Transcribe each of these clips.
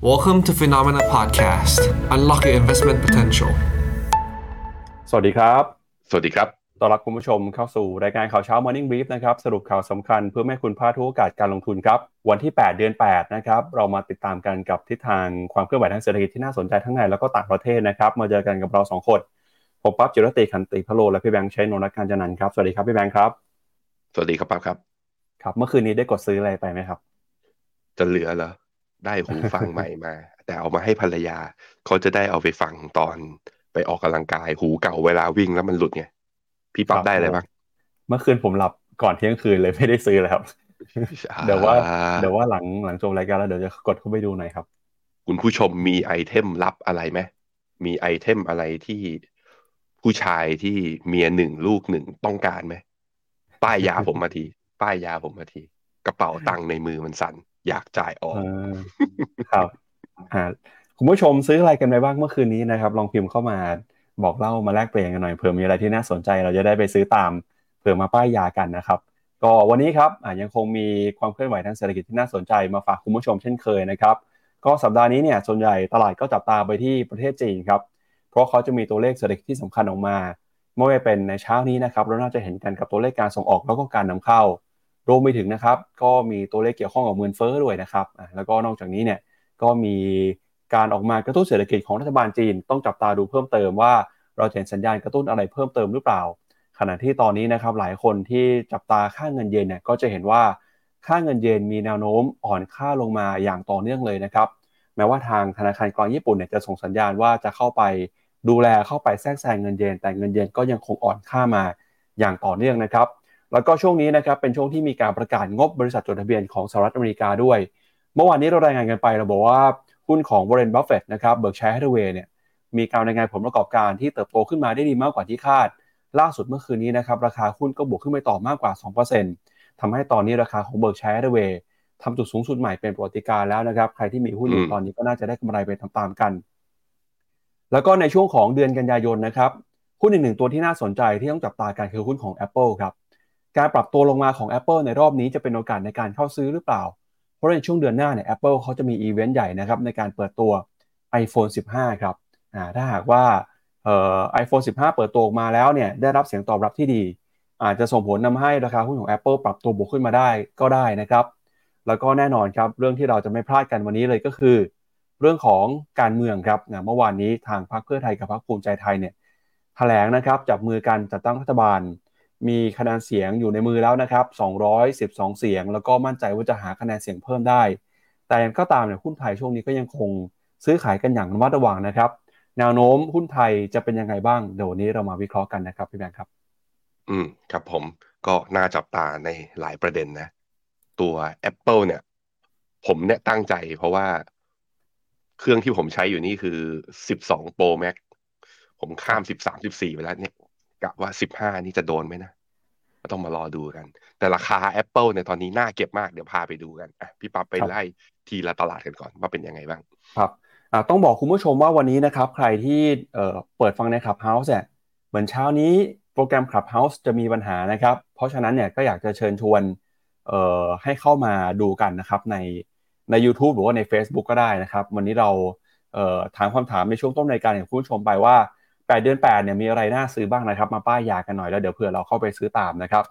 Welcome to Phenomena Podcast. Unlock your investment potential. สวัสดีครับ สวัสดีครับ ต้อนรับคุณผู้ชมเข้าสู่รายการข่าวเช้า Morning Brief นะครับ สรุปข่าวสำคัญเพื่อให้คุณพลาดทุกโอกาสการลงทุนครับ วันที่ 8 เดือน 8 นะครับ เรามาติดตามกันกับทิศทางความเคลื่อนไหวทางเศรษฐกิจที่น่าสนใจทั้งในแล้วก็ต่างประเทศนะครับ มาเจอกันกับเราสองคน ผมปั๊บจิรติขันติพะโลและพี่แบงค์ใช้นนท์การจันนันท์ครับ สวัสดีครับพี่แบงค์ครับ สวัสดีครับปั๊บครับ ครับ เมื่อคืนนี้ได้กดซื้ออะไรไปไหมครับ จะเหลือเหรอ ได้หูฟังใหม่มา แต่เอามาให้ภรรยา เขาจะได้เอาไปฟังตอนไปออกกำลังกายหูเก่าเวลาวิ่งแล้วมันหลุดไงพี่ปั๊บได้อะไรบ้างเมื่อคืนผมหลับก่อนเที่ยงคืนเลยไม่ได้ซื้อเลยครับเดี๋ยวว่าเดี๋ยวว่าหลังหลังจบรายการแล้วเดี๋ยวจะกดเข้าไปดูหน่อยครับ คุณผู้ชมมีไอเทมลับอะไรไหมมีไอเทมอะไรที่ผู้ชายที่เมียหนึ่งลูกหนึ่งต้องการไหมป้ายยาผมมาที ป้ายยาผมมาที กระเป๋าตังค์ในมือมันสั่น อยากจ่ายออกครับคุณผู้ชมซื้ออะไรกันไปบ้างเมื่อคืนนี้นะครับ ลองพิมพ์เข้ามาบอกเล่ามาแลกเปลี่ยนกันหน่อยเผื่อมีอะไรที่น่าสนใจ เราจะได้ไปซื้อตามเผื่อมาป้ายยากันนะครับ ก็วันนี้ครับยังคงมีความเคลื่อนไหวทางเศรษฐกิจที่น่าสนใจมาฝากคุณผู้ชมเช่นเคยนะครับ ก็สัปดาห์นี้เนี่ยส่วนใหญ่ตลาดก็จับตาไปที่ประเทศจีนครับ เพราะเขาจะมีตัวเลขเศรษฐกิจที่สำคัญออกมาไม่ว่าเป็นในเช้านี้นะครับเราน่าจะเห็นกันกับตัวเลขการส่งออกแล้วก็การนำเข้า รวมไปถึงนะครับก็มีตัวเลขเกี่ยวข้องกับเงินเฟ้อด้วยนะครับแล้วก็นอกจากนี้เนี่ยก็มีการออกมากระตุ้นเศรษฐกิจของรัฐบาลจีน ต้องจับตาดูเพิ่มเติมว่าเราเห็นสัญญาณกระตุ้นอะไรเพิ่มเติมหรือเปล่า ขณะที่ตอนนี้นะครับหลายคนที่จับตาค่าเงินเยนเนี่ยก็จะเห็นว่าค่าเงินเยนมีแนวโน้มอ่อนค่าลงมาอย่างต่อเนื่องเลยนะครับแม้ว่าทางธนาคารกลางญี่ปุ่นเนี่ยจะส่งสัญญาณว่าจะเข้าไปดูแลเข้าไปแทรกแซงเงินเยนแต่เงินเยนก็ยังคงอ่อนค่ามาอย่างต่อเนื่องนะครับ แล้วก็ช่วงนี้นะครับเป็นช่วงที่มีการประกาศงบบริษัทจดทะเบียนของสหรัฐอเมริกาด้วย เมื่อวานนี้เรารายงานกันไปเราบอกว่าหุ้นของ Warren Buffett นะครับ Berkshire Hathaway เนี่ยมีการรายงานผลประกอบการที่เติบโตขึ้นมาได้ดีมากกว่าที่คาด ล่าสุดเมื่อคืนนี้นะครับราคาหุ้นก็บวกขึ้นไปต่อมากกว่า 2%ทำให้ตอนนี้ราคาของ Berkshire Hathawayทำจุดสูงสุดใหม่เป็นประวัติการแล้วนะครับใครที่มีหุ้นอยู่อืมตอนนี้ก็น่าจะได้กำไรไปตามๆกัน แล้วก็ในช่วงของเดือนกันยายนนะครับหุ้นอีกหนึ่งตัวที่น่าสนใจที่ต้องจับตากันคือหุ้นของ Apple ครับ การปรับตัวลงมาของ Apple ในรอบนี้จะเป็นโอกาสในการเข้าซื้อหรือเปล่า เพราะในช่วงเดือนหน้าเนี่ย Apple เขาจะมีอีเวนต์ใหญ่นะครับในการเปิดตัว iPhone 15 ครับถ้าหากว่าเอ่อ iPhone 15เปิดตัวออกมาแล้วเนี่ยได้รับเสียงตอบรับที่ดี อาจจะส่งผลนำให้ราคาหุ้นของ Apple ปรับตัวบวกขึ้นมาได้ก็ได้นะครับ แล้วก็แน่นอนครับเรื่องที่เราจะไม่พลาดกันวันนี้เลยก็คือ เรื่องของการเมืองครับเมื่อวานนี้ทางพรรคเพื่อไทยกับพรรคภูมิใจไทยเนี่ยแถลงนะครับจับมือกันจัดตั้งรัฐบาล มีคะแนนเสียงอยู่ในมือแล้วนะครับ 212 เสียง แล้วก็มั่นใจว่าจะหาคะแนนเสียงเพิ่มได้ แต่ยังก็ตามเนี่ยหุ้นไทยช่วงนี้ก็ยังคงซื้อขายกันอย่างระมัดระวังนะครับ แนวโน้มหุ้นไทยจะเป็นยังไงบ้าง เดี๋ยววันนี้เรามาวิเคราะห์กันนะครับพี่แบงค์ครับ อืม ครับผม ก็น่าจับตาในหลายประเด็นนะ ตัว Apple เนี่ย ผมเนี่ยตั้งใจเพราะว่าเครื่องที่ผมใช้อยู่นี่คือ 12 Pro Max ผมข้าม 13 14 ไปแล้วเนี่ย กะว่า15นี่จะโดนไหมนะก็ต้องมารอดูกัน แต่ราคา Apple เนี่ยตอนนี้น่าเก็บมากเดี๋ยวพาไปดูกันอะพี่ปั๊บไปครับไล่ทีละตลาดกันก่อนว่าเป็นยังไงบ้าง ครับอ่าต้องบอกคุณผู้ชมว่าวันนี้นะครับ ใครที่เอ่อเปิดฟังใน Clubhouse เนี่ยเหมือนเช้านี้โปรแกรม Clubhouse จะมีปัญหานะครับ เพราะฉะนั้นเนี่ยก็อยากจะเชิญชวนเอ่อให้เข้ามาดูกันนะครับในใน YouTube หรือว่าใน Facebook ก็ได้นะครับ วันนี้เราเอ่อถามคำถามในช่วงต้นรายการอย่างคุณผู้ชมไปว่า 8 เดือน8เนี่ยมีอะไรน่าซื้อบ้างนะครับมาป้ายยากันหน่อยแล้วเดี๋ยวเผื่อเราเข้าไปซื้อตามนะครับ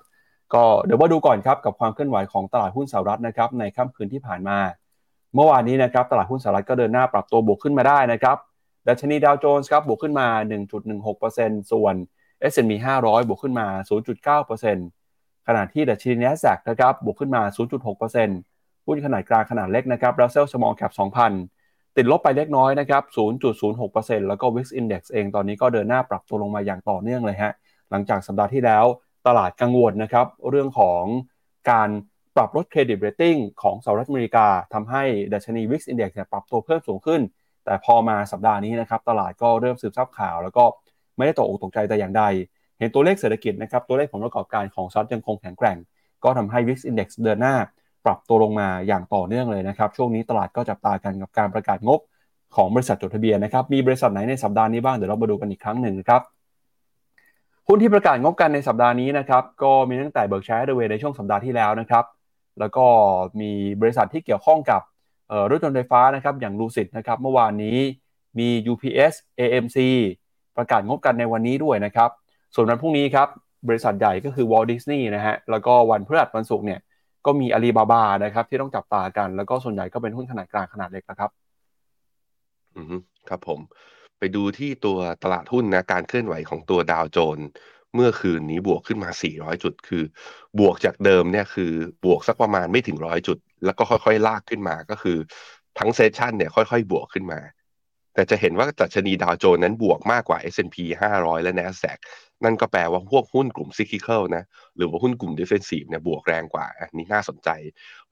ก็เดี๋ยวมาดูก่อนครับกับความเคลื่อนไหวของตลาดหุ้นสหรัฐนะครับในค่ำคืนที่ผ่านมา เมื่อวานนี้นะครับตลาดหุ้นสหรัฐก็เดินหน้าปรับตัวบวกขึ้นมาได้นะครับดัชนีดาวโจนส์ครับบวกขึ้นมา 1.16%ส่วน S&P 500 บวกขึ้นมา 0.9%ขณะที่ดัชนี NASDAQ นะครับบวกขึ้นมา 0.6%หุ้นขนาดกลางขนาดเล็กนะครับ Russell Small Cap 2,000 ติดลบไปเล็กน้อยนะครับ 0.06%แล้วก็ Wix Index เองตอนนี้ก็เดินหน้าปรับตัวลงมาอย่างต่อเนื่องเลยฮะ หลังจากสัปดาห์ที่แล้วตลาดกังวลนะครับ เรื่องของการปรับลดเครดิตเรตติ้งของสหรัฐอเมริกาทำให้ดัชนี Wix Index เนี่ยปรับตัวเพิ่มสูงขึ้น แต่พอมาสัปดาห์นี้นะครับ ตลาดก็เริ่มสืบทราบข่าว แล้วก็ไม่ได้ตกอกตกใจแต่อย่างใด เห็นตัวเลขเศรษฐกิจนะครับ ตัวเลขผลประกอบการของสหรัฐยังคงแข็งแกร่ง ก็ทำให้ Wix Index เดินหน้า ปรับตัวลงมาอย่างต่อเนื่องเลยนะครับ ช่วงนี้ตลาดก็จับตากันกับการประกาศงบของบริษัทจดทะเบียนนะครับ มีบริษัทไหนในสัปดาห์นี้บ้าง เดี๋ยวเรามาดูกันอีกครั้งหนึ่งนะครับ หุ้นที่ประกาศงบกันในสัปดาห์นี้นะครับ ก็มีตั้งแต่ Berkshire Hathaway ในช่วงสัปดาห์ที่แล้วนะครับ แล้วก็มีบริษัทที่เกี่ยวข้องกับรถยนต์ไฟฟ้านะครับ อย่าง Lucid นะครับ เมื่อวานนี้มี UPS AMC ประกาศงบกันในวันนี้ด้วยนะครับ ส่วนวันพรุ่งนี้ครับ บริษัทใหญ่ก็คือ Walt Disney นะฮะ แล้วก็วันพฤหัสวันศุกร์เนี่ย ก็มีอาลีบาบานะครับ ที่ต้องจับตากัน แล้วก็ส่วนใหญ่ก็เป็นหุ้นขนาดกลางขนาดเล็กนะครับ อืมครับผม ไปดูที่ตัวตลาดหุ้นนะการเคลื่อนไหวของตัวดาวโจนส์เมื่อคืนนี้บวกขึ้นมา 400 จุด คือบวกจากเดิมเนี่ยคือบวกสักประมาณไม่ถึงร้อยจุด แล้วก็ค่อยๆ ลากขึ้นมาก็คือทั้งเซสชันเนี่ยค่อยๆ บวกขึ้นมา แต่จะเห็นว่าดัชนีดาวโจนส์นั้นบวกมากกว่า S&P 500 และ NASDAQ นั่นก็แปลว่าพวกหุ้นกลุ่ม cyclical นะหรือว่าหุ้นกลุ่ม defensive เนี่ยบวกแรงกว่าอันนี้น่าสนใจ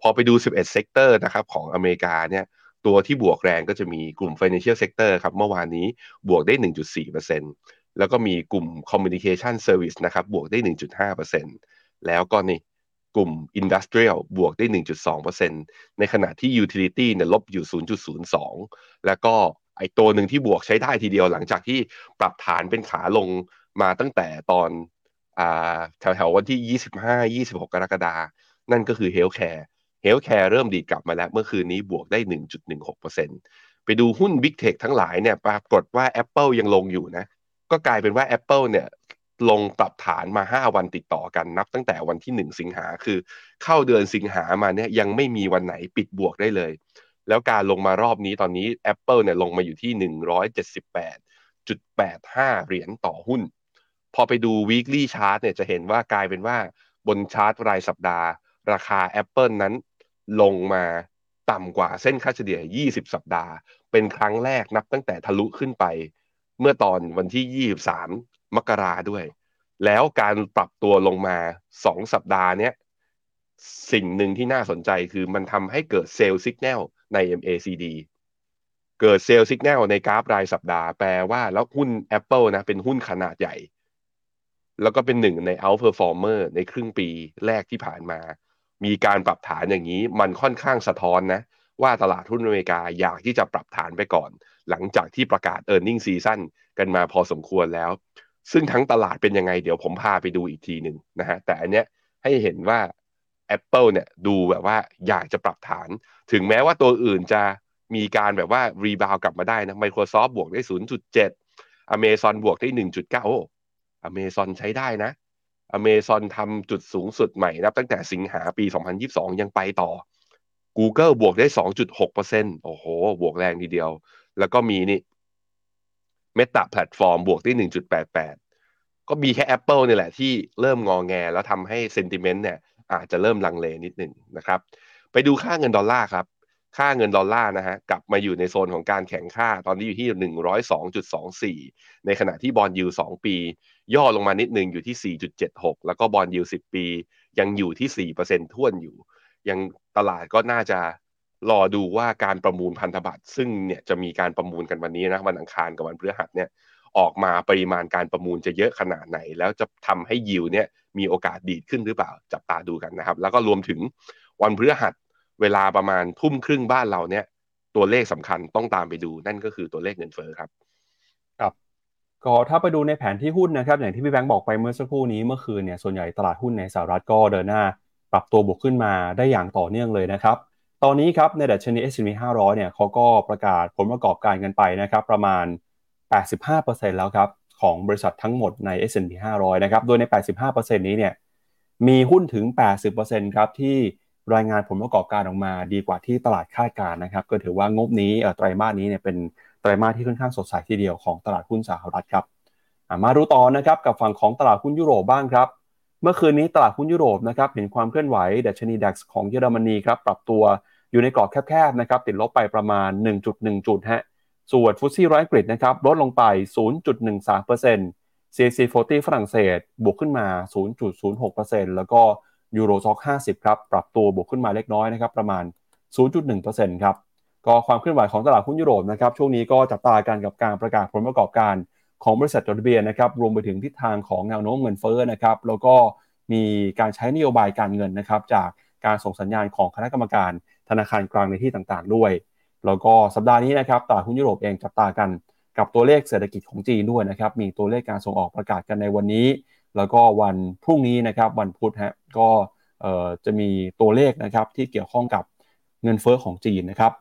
พอไปดู 11 sector นะครับของอเมริกาเนี่ยตัวที่บวกแรงก็จะมีกลุ่ม financial sector ครับเมื่อวานนี้บวกได้ 1.4%แล้วก็มีกลุ่ม communication service นะครับบวกได้ 1.5%แล้วก็นี่กลุ่ม industrial บวกได้ 1.2%ในขณะที่ utility เนี่ยลบอยู่ 0.02 แล้วก็ไอตัวหนึ่งที่บวกใช้ได้ทีเดียวหลังจากที่ปรับฐานเป็นขาลง มาตั้งแต่ตอนอ่าแถวๆวันที่ 25 26 กรกฎานั่นก็คือ healthcare healthcare เริ่มดีดกลับมาแล้ว เมื่อคืนนี้บวกได้ 1.16%ไปดูหุ้น Big Tech ทั้งหลายเนี่ยปรากฏว่า Apple ยังลงอยู่นะ ก็กลายเป็นว่า Apple เนี่ยลงปรับฐานมา 5 วันติดต่อกันนับตั้งแต่วันที่ 1 สิงหาคือเข้าเดือนสิงหามาเนี่ยยังไม่มีวันไหนปิดบวกได้เลย แล้วการลงมารอบนี้ตอนนี้ Apple เนี่ยลงมาอยู่ที่ 178.85 เหรียญต่อหุ้น พอไปดู weekly chart เนี่ยจะเห็นว่ากลายเป็นว่าบนชาร์ตรายสัปดาห์ ราคา Apple นั้นลงมาต่ำกว่าเส้นค่าเฉลี่ย 20 สัปดาห์ เป็นครั้งแรกนับตั้งแต่ทะลุขึ้นไป เมื่อตอนวันที่ 23 มกราด้วย แล้วการปรับตัวลงมา 2 สัปดาห์เนี้ยสิ่งหนึ่งที่น่าสนใจคือมันทำให้เกิดเซลล์สัญญาณใน MACD เกิดเซลล์สัญญาณในกราฟรายสัปดาห์แปลว่าแล้วหุ้น Apple นะเป็นหุ้นขนาดใหญ่ แล้วก็เป็นหนึ่งใน outperformer ในครึ่งปีแรกที่ผ่านมา มีการปรับฐานอย่างนี้ มันค่อนข้างสะท้อนนะ ว่าตลาดหุ้นอเมริกาอยากที่จะปรับฐานไปก่อน หลังจากที่ประกาศ e a r n i n g ็ season กันมาพอสมควรแล้ว ซึ่งทั้งตลาดเป็นยังไง เดี๋ยวผมพาไปดูอีกทีหนึ่งนะฮะแต่อันเนี้ยให้เห็นว่า Apple เนี่ยดูแบบว่าอยากจะปรับฐาน ถึงแม้ว่าตัวอื่นจะมีการแบบว่ารีบาวกลับมาได้นะ Microsoft บวกได้ 0.7 Amazon บวกได้ 1.9โอเมซอนใช้ได้นะอเมซอนทำจุดสูงสุดใหม่นับตั้งแต่สิงหาปี 2022 ยังไปต่อ Google บวกได้ 2.6%โอ้โห บวกแรงทีเดียว แล้วก็มีนี่ Meta Platform บวกได้ 1.88 ก็มีแค่ Apple นี่แหละที่เริ่มงอแง แล้วทำให้ sentiment เนี่ยอาจจะเริ่มลังเลนิดหนึ่งนะครับ ไปดูค่าเงินดอลลาร์ครับ ค่าเงินดอลลาร์นะฮะกลับมาอยู่ในโซนของการแข็งค่าตอนนี้อยู่ที่ 102.24 ในขณะที่ bond yield 2ปี ย่อลงมานิดนึงอยู่ที่ 4.76 แล้วก็ bond yield 10ปี ยังอยู่ที่ 4%ถ้วนอยู่ ยังตลาดก็น่าจะรอดูว่าการประมูลพันธบัตรซึ่งเนี่ยจะมีการประมูลกันวันนี้นะวันอังคารกับวันพฤหัสเนี่ยออกมาปริมาณการประมูลจะเยอะขนาดไหน แล้วจะทำให้ยิวเนี่ยมีโอกาสดีดขึ้นหรือเปล่าจับตาดูกันนะครับ แล้วก็รวมถึงวันพฤหัส เวลาประมาณทุ่มครึ่งบ้านเราเนี่ย ตัวเลขสำคัญต้องตามไปดูนั่นก็คือตัวเลขเงินเฟ้อครับ ครับ ก็ถ้าไปดูในแผนที่หุ้นนะครับ อย่างที่พี่แบงค์บอกไปเมื่อสักครู่นี้เมื่อคืนเนี่ยส่วนใหญ่ตลาดหุ้นในสหรัฐก็เดินหน้า ปรับตัวบวกขึ้นมาได้อย่างต่อเนื่องเลยนะครับ ตอนนี้ครับในดัชนี S&P 500 เนี่ยเขาก็ประกาศผลประกอบการกันไปนะครับ ประมาณ 85%แล้วครับของบริษัททั้งหมดใน S&P 500 นะครับ โดยใน 85%นี้เนี่ย มีหุ้นถึง 80%ครับที่ รายงานผลประกอบการออกมาดีกว่าที่ตลาดคาดการนะครับ ก็ถือว่างบนี้ไตรมาสนี้เนี่ยเป็นไตรมาสที่ค่อนข้างสดใสทีเดียวของตลาดหุ้นสหรัฐครับมาดูต่อนะครับกับฝั่งของตลาดหุ้นยุโรปบ้างครับ เมื่อคืนนี้ตลาดหุ้นยุโรปนะครับเห็นความเคลื่อนไหวดัชนีดัคของเยอรมนีครับปรับตัวอยู่ในกรอบแคบๆนะครับติดลบไปประมาณ 1.1 จุดฮะส่วนฟุตซี่ร้อยกริดนะครับลดลงไป 0.13% CAC 40 ฝรั่งเศส บวกขึ้นมา 0.06%แล้วก็ ยูโรซ็อก50 ครับ ปรับตัวบวกขึ้นมาเล็กน้อยนะครับ ประมาณ 0.1%ครับ ก็ความเคลื่อนไหวของตลาดหุ้นยุโรปนะครับ ช่วงนี้ก็จับตากันกับการประกาศผลประกอบการของบริษัทจดทะเบียนนะครับ รวมไปถึงทิศทางของแนวโน้มเงินเฟ้อนะครับ แล้วก็มีการใช้นโยบายการเงินนะครับ จากการส่งสัญญาณของคณะกรรมการธนาคารกลางในที่ต่างๆ ด้วย แล้วก็สัปดาห์นี้นะครับ ตลาดหุ้นยุโรปเองจับตากันกับตัวเลขเศรษฐกิจของจีนด้วยนะครับ มีตัวเลขการส่งออกประกาศกันในวันนี้ แล้วก็วันพรุ่งนี้นะครับวันพุธฮะก็จะมีตัวเลขนะครับที่เกี่ยวข้องกับเงินเฟอ้อของจีนนะครับ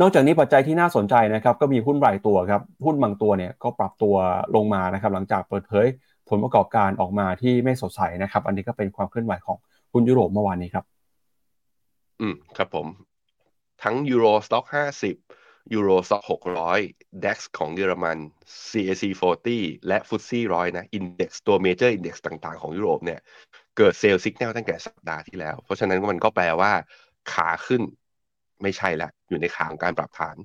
นอกจากนี้ปัจจัยที่น่าสนใจนะครับก็มีหุ้นรายตัวครับหุ้นบางตัวเนี่ยก็ปรับตัวลงมานะครับหลังจากเปิดเผยผลประกอบการออกมาที่ไม่สดใสนะครับ อันนี้ก็เป็นความเคลื่อนไหวของหุ้นยุโรปเมื่อวานนี้ครับ อืมครับผม ทั้ง Euro Stoxx ห้าสิบ Euro Stoxx หกร้อย DAX ของเยอรมัน CAC 40 และ FTSE ร้อยนะ index ตัว major index ต่างๆ ของยุโรปเนี่ย เกิด sell สัญญาณตั้งแต่สัปดาห์ที่แล้ว เพราะฉะนั้นมันก็แปลว่า ขาขึ้นไม่ใช่ละ อยู่ในขาของการปรับฐาน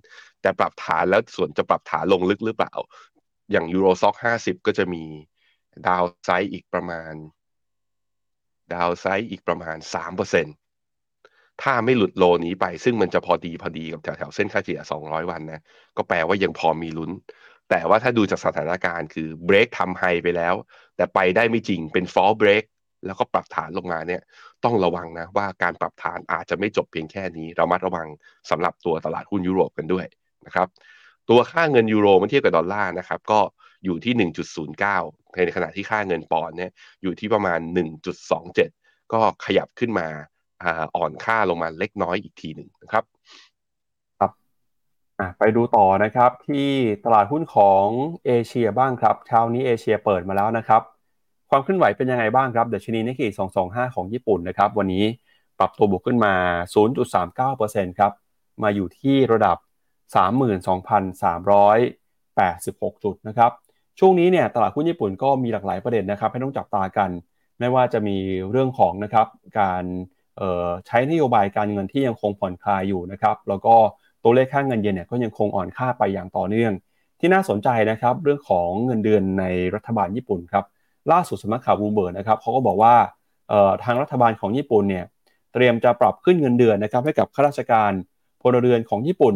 แต่ปรับฐานแล้วส่วนจะปรับฐานลงลึกหรือเปล่า อย่าง Euro Stoxx ห้าสิบก็จะมี downside อีกประมาณ downside อีกประมาณสามเปอร์เซ็นต์ ถ้าไม่หลุด low นี้ไป ซึ่งมันจะพอดีพอดีกับแถวแถวเส้นค่าเฉลี่ย 200 วันนะ ก็แปลว่ายังพอมีลุ้น แต่ว่าถ้าดูจากสถานการณ์คือเบรกทำ high ไปแล้ว แต่ไปได้ไม่จริงเป็น false break แล้วก็ปรับฐานลงมาเนี่ย ต้องระวังนะว่าการปรับฐานอาจจะไม่จบเพียงแค่นี้ เรามัดระวังสำหรับตัวตลาดหุ้นยุโรปกันด้วยนะครับตัวค่าเงินยูโรเมื่อเทียบกับดอลลาร์นะครับก็อยู่ที่ 1.09 ในขณะที่ค่าเงินปอนด์เนี่ยอยู่ที่ประมาณ 1.27 ก็ขยับขึ้นมา อ่อนค่าลงมาเล็กน้อยอีกทีหนึ่งนะครับครับไปดูต่อนะครับที่ตลาดหุ้นของเอเชียบ้างครับเช้านี้เอเชียเปิดมาแล้วนะครับ ความเคลื่อนไหวเป็นยังไงบ้างครับเดชนีนิกเกิ225 ของญี่ปุ่นนะครับ วันนี้ปรับตัวบวกขึ้นมา 0.39%ครับมาอยู่ที่ระดับ 32,386 จุดนะครับช่วงนี้เนี่ยตลาดหุ้นญี่ปุ่นก็มีหลากหลายประเด็นนะครับให้ต้องจับตากัน ไม่ว่าจะมีเรื่องของนะครับการ ใช้นโยบายการเงินที่ยังคงผ่อนคลายอยู่นะครับ แล้วก็ตัวเลขค่างเงินเยนเนี่ยก็ยังคงอ่อนค่าไปอย่างต่อเนื่อง ที่น่าสนใจนะครับ เรื่องของเงินเดือนในรัฐบาลญี่ปุ่นครับ ล่าสุดสำนักข่าวบูเบิร์นะครับเขาก็บอกว่าทางรัฐบาลของญี่ปุ่นเนี่ยเตรียมจะปรับขึ้นเงินเดือนนะครับให้กับข้าราชการพลเรือนของญี่ปุ่น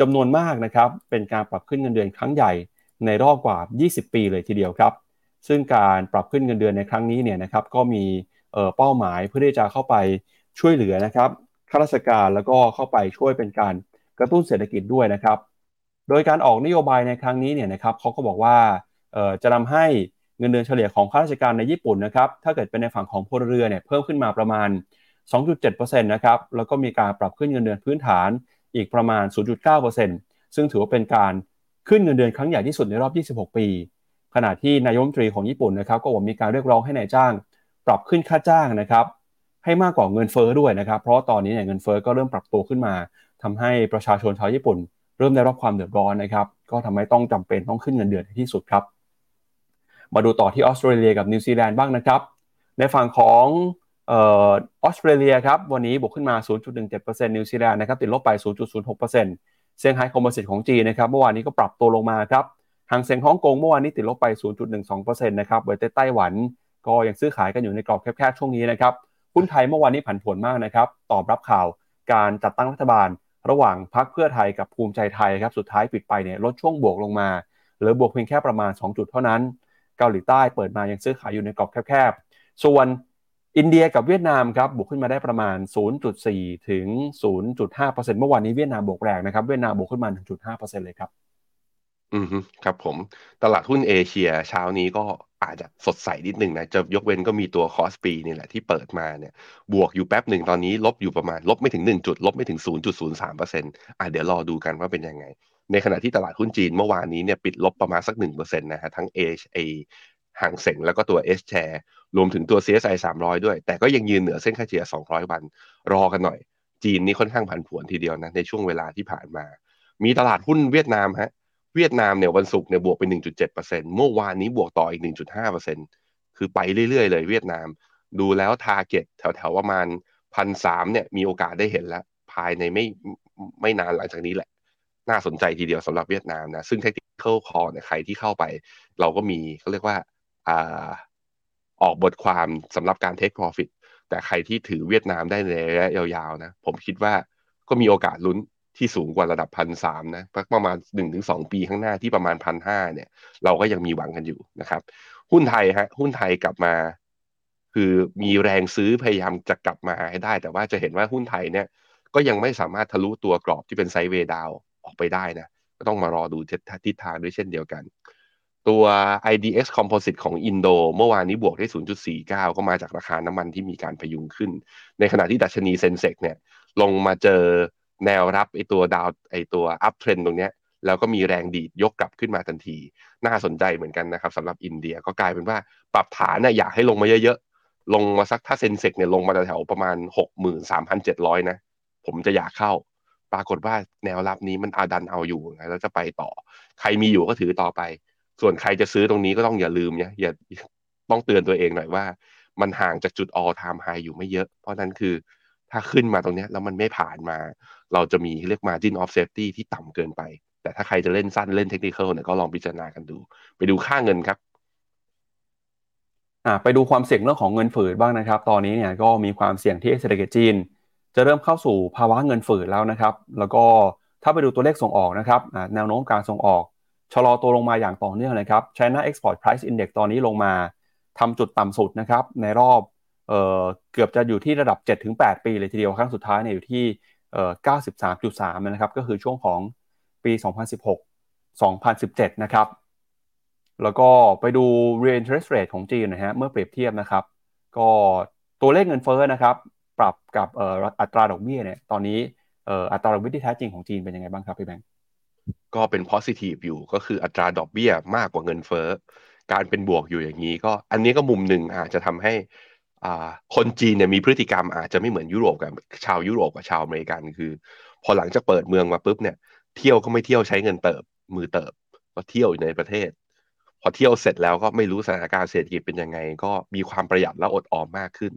จำนวนมากนะครับเป็นการปรับขึ้นเงินเดือนครั้งใหญ่ในรอบกว่า 20 ปีเลยทีเดียวครับ ซึ่งการปรับขึ้นเงินเดือนในครั้งนี้เนี่ยนะครับก็มีเป้าหมายเพื่อที่จะเข้าไป ช่วยเหลือนะครับข้าราชการแล้วก็เข้าไปช่วยเป็นการกระตุ้นเศรษฐกิจด้วยนะครับ โดยการออกนโยบายในครั้งนี้เนี่ยนะครับเขาก็บอกว่าจะทำให้เงินเดือนเฉลี่ยของข้าราชการในญี่ปุ่นนะครับถ้าเกิดเป็นในฝั่งของพลเรือนเนี่ยเพิ่มขึ้นมาประมาณ 2.7%นะครับแล้วก็มีการปรับขึ้นเงินเดือนพื้นฐานอีกประมาณ 0.9%ซึ่งถือว่าเป็นการขึ้นเงินเดือนครั้งใหญ่ที่สุดในรอบ 26 ปี ขณะที่นายมนตรีของญี่ปุ่นนะครับก็บอกมีการเรียกร้องให้นายจ้าง ปรับขึ้นค่าจ้างนะครับ ให้มากกว่าเงินเฟอ้อด้วยนะครับ เพราะตอนนี้เนี่ยเงินเฟอ้อก็เริ่มปรับตัวขึ้นมาทำให้ประชาชนชาวญี่ปุ่น เริ่มได้รับความเดือดร้อนนะครับ ก็ทำให้ต้องจำเป็นต้องขึ้นเงินเดือนที่สุดครับ มาดูต่อที่ออสเตรเลียกับนิวซีแลนด์บ้างนะครับ ในฝั่งของออสเตรเลียครับวันนี้บวกขึ้นมา 0.17%นิวซีแลนด์นะครับติดลบไป 0.06%เซี่ยงไฮ้ Composite ของจีนนะครับเมื่อวานนี้ก็ปรับตัวลงมาครับหางเซ็งฮ่องกงเมื่อวานนี้ติดลบไป 0.12%นะครับเบอร์เต้ไต้หวัน ก็ยังซื้อขายกันอยู่ในกรอบแคบๆช่วงนี้นะครับ หุ้นไทยเมื่อวานนี้ผันผวนมากนะครับตอบรับข่าวการจัดตั้งรัฐบาล ระหว่างพรรคเพื่อไทยกับภูมิใจไทยครับสุดท้ายปิดไปเนี่ยลดช่วงบวกลงมาหลือบวกเพียงแค่ประมาณ 2 จุดเท่านั้น เกาหลีใต้เปิดมายังซื้อขายอยู่ในกรอบแคบๆ ส่วนอินเดียกับเวียดนามครับบวกขึ้นมาได้ประมาณ 0.4 ถึง 0.5%เมื่อวานนี้เวียดนามบวกแรงนะครับ เวียดนามบวกขึ้นมา 1.5%เลยครับ อืมครับผมตลาดหุ้นเอเชียเช้านี้ก็อาจจะสดใสนิดหนึ่งนะ จะยกเว้นก็มีตัวคอสปีนี่แหละที่เปิดมาเนี่ย บวกอยู่แป๊บหนึ่งตอนนี้ลบอยู่ประมาณ ลบไม่ถึง 1 จุด ลบไม่ถึง 0.03%อะเดี๋ยวรอดูกันว่าเป็นยังไง ในขณะที่ตลาดหุ้นจีนเมื่อวานนี้เนี่ยปิดลบประมาณสักหนึ่งเปอร์เซ็นต์นะฮะทั้ง A เอห่างเสงแล้วก็ตัว S share รวมถึงตัว CSI 300 ด้วย แต่ก็ยังยืนเหนือเส้นค่าเฉลี่ย 200 วัน รอกันหน่อย จีนนี่ค่อนข้างผันผวนทีเดียวนะในช่วงเวลาที่ผ่านมา มีตลาดหุ้นเวียดนามฮะ เวียดนามเนี่ยวันศุกร์เนี่ยบวกไป 1.7%เมื่อวานนี้บวกต่ออีก 1.5%คือไปเรื่อยๆ เลยเวียดนาม ดูแล้วทาร์เก็ตแถวๆประมาณพันสามเนี่ยมีโอกาสได้เห็นแล้ว ภายในไม่ไม่นานหลังจากนี้แหละ น่าสนใจทีเดียวสำหรับเวียดนามนะ ซึ่ง technical call เนี่ยใครที่เข้าไป เราก็มีเขาเรียกว่าอ่าออกบทความสำหรับการ take profit แต่ใครที่ถือเวียดนามได้ในระยะยาวๆนะ ผมคิดว่าก็มีโอกาสลุ้น ที่สูงกว่าระดับพันสามนะประมาณหนึ่งถึงสองปีข้างหน้าที่ประมาณพันห้าเนี่ย เราก็ยังมีหวังกันอยู่นะครับ หุ้นไทยฮะหุ้นไทยกลับมา คือมีแรงซื้อพยายามจะกลับมาให้ได้ แต่ว่าจะเห็นว่าหุ้นไทยเนี่ย ก็ยังไม่สามารถทะลุตัวกรอบที่เป็นไซด์เวดาวออกไปได้นะก็ต้องมารอดูทิศทางด้วยเช่นเดียวกัน ตัว IDX Composite ของอินโดเมื่อวานนี้บวกได้ 0.49 ก็มาจากราคาน้ำมันที่มีการพยุงขึ้น ในขณะที่ดัชนี Sensex เนี่ยลงมาเจอ แนวรับไอตัว down ไอตัว uptrend ตรงเนี้ยแล้วก็มีแรงดีดยกกลับขึ้นมาทันที น่าสนใจเหมือนกันนะครับสำหรับอินเดียก็กลายเป็นว่าปรับฐานเนี่ยอยากให้ลงมาเยอะๆ ลงมาสักถ้า Sensex เนี่ยลงมาแถวประมาณหกหมื่นสามพันเจ็ดร้อยนะ ผมจะอยากเข้า ปรากฏว่าแนวรับนี้มันอาดันเอาอยู่แล้วจะไปต่อ ใครมีอยู่ก็ถือต่อไป ส่วนใครจะซื้อตรงนี้ก็ต้องอย่าลืมเนี่ยอย่าต้องเตือนตัวเองหน่อยว่า มันห่างจากจุด all time high อยู่ไม่เยอะ เพราะนั้นคือถ้าขึ้นมาตรงนี้แล้วมันไม่ผ่านมา เราจะมีเรียก margin of safety ที่ต่ำเกินไป แต่ถ้าใครจะเล่นสั้นเล่นเทคนิคเนี่ยก็ลองพิจารณากันดู ไปดูค่าเงินครับอ่าไปดูความเสี่ยงเรื่องของเงินฝืดบ้างนะครับ ตอนนี้เนี่ยก็มีความเสี่ยงที่เศรษฐกิจจีน จะเริ่มเข้าสู่ภาวะเงินฝืดแล้วนะครับ แล้วก็ถ้าไปดูตัวเลขส่งออกนะครับแนวโน้มการส่งออกชะลอตัวลงมาอย่างต่อเนื่องเลยครับ China Export Price Index ตอนนี้ลงมาทำจุดต่ำสุดนะครับในรอบเออเกือบจะอยู่ที่ระดับ 7-8 ปีเลยทีเดียวครั้งสุดท้ายเนี่ยอยู่ที่ เอ่อ93.3 นะครับ ก็คือช่วงของปี 2016-2017 นะครับ แล้วก็ไปดู real interest rate ของจีนนะฮะ เมื่อเปรียบเทียบนะครับ ก็ตัวเลขเงินเฟ้อนะครับ ปรับกับอัตราดอกเบี้ยเนี่ย ตอนนี้อัตราดอกเบี้ยที่แท้จริงของจีนเป็นยังไงบ้างครับพี่แบงค์ ก็เป็น positive อยู่ ก็คืออัตราดอกเบี้ยมากกว่าเงินเฟ้อ การเป็นบวกอยู่อย่างนี้ก็ อันนี้ก็มุมหนึ่งอาจจะทำให้ คนจีนเนี่ยมีพฤติกรรมอาจจะไม่เหมือนยุโรปกับชาวยุโรปกับชาวอเมริกันคือ พอหลังจากเปิดเมืองมาปุ๊บเนี่ย เที่ยวก็ไม่เที่ยวใช้เงินเติบ มือเติบ ก็เที่ยวอยู่ในประเทศ พอเที่ยวเสร็จแล้วก็ไม่รู้สถานการณ์เศรษฐกิจเป็นยังไง ก็มีความประหยัดและอดออมมากขึ้น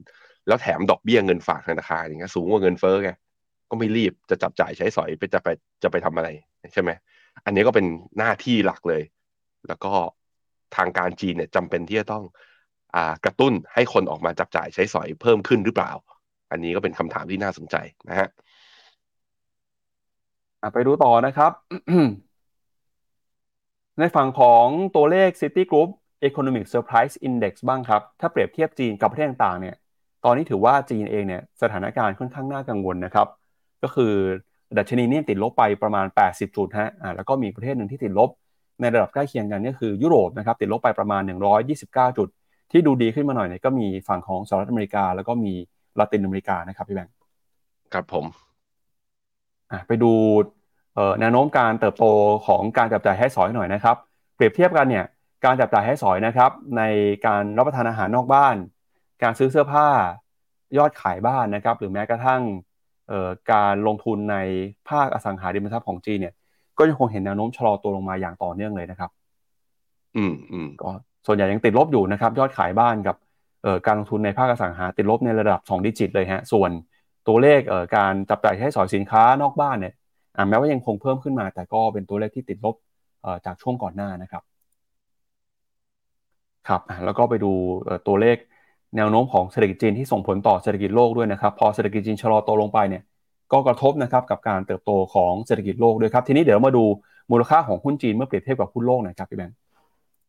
แล้วแถมดอกเบี้ยเงินฝากธนาคารอย่างเงี้ยสูงกว่าเงินเฟ้อไงก็ไม่รีบจะจับจ่ายใช้สอยไปจะไปจะไปทำอะไรใช่ไหมอันนี้ก็เป็นหน้าที่หลักเลย แล้วก็ทางการจีนเนี่ยจำเป็นที่จะต้อง กระตุ้นให้คนออกมาจับจ่ายใช้สอยเพิ่มขึ้นหรือเปล่า อันนี้ก็เป็นคำถามที่น่าสนใจนะฮะไปดูต่อนะครับ ในฝั่งของตัวเลข City Group Economic Surprise Index บ้างครับ ถ้าเปรียบเทียบจีนกับประเทศต่างๆเนี่ย ตอนนี้ถือว่าจีนเองเนี่ยสถานการณ์ค่อนข้างน่ากังวลนะครับ ก็คือดัชนีนี่ติดลบไปประมาณ 80 จุดฮะอ่าแล้วก็มีประเทศหนึ่งที่ติดลบ ในระดับใกล้เคียงกันก็คือยุโรปนะครับติดลบไปประมาณ 129 จุด ที่ดูดีขึ้นมาหน่อยเนี่ยก็มีฝั่งของสหรัฐอเมริกา แล้วก็มีลาตินอเมริกานะครับพี่แบงค์ครับผมอ่าไปดูแนวโน้มการเติบโตของการจับจ่ายให้สอยหน่อยนะครับ เปรียบเทียบกันเนี่ยการจับจ่ายให้สอยนะครับในการรับประทานอาหารนอกบ้าน การซื้อเสื้อผ้ายอดขายบ้านนะครับ หรือแม้กระทั่งการลงทุนในภาคอสังหาริมทรัพย์ของจีนเนี่ย ก็ยังคงเห็นแนวโน้มชะลอตัวลงมาอย่างต่อเนื่องเลยนะครับ อืมอืมก็ ส่วนใหญ่ยังติดลบอยู่นะครับยอดขายบ้านกับการลงทุนในภาคอสังหาติดลบในระดับ 2 ดิจิตเลยฮะส่วนตัวเลขการจับจ่ายใช้สอยสินค้านอกบ้านเนี่ยแม้ว่ายังคงเพิ่มขึ้นมา แต่ก็เป็นตัวเลขที่ติดลบจากช่วงก่อนหน้านะครับครับแล้วก็ไปดูตัวเลขแนวโน้มของเศรษฐกิจจีนที่ส่งผลต่อเศรษฐกิจโลกด้วยนะครับ พอเศรษฐกิจจีนชะลอตัวลงไปเนี่ยก็กระทบนะครับกับการเติบโตของเศรษฐกิจโลกด้วยครับ ทีนี้เดี๋ยวมาดูมูลค่าของหุ้นจีนเมื่อเปรียบเทียบกับหุ้นโลกน่อยครับพี่แบงค์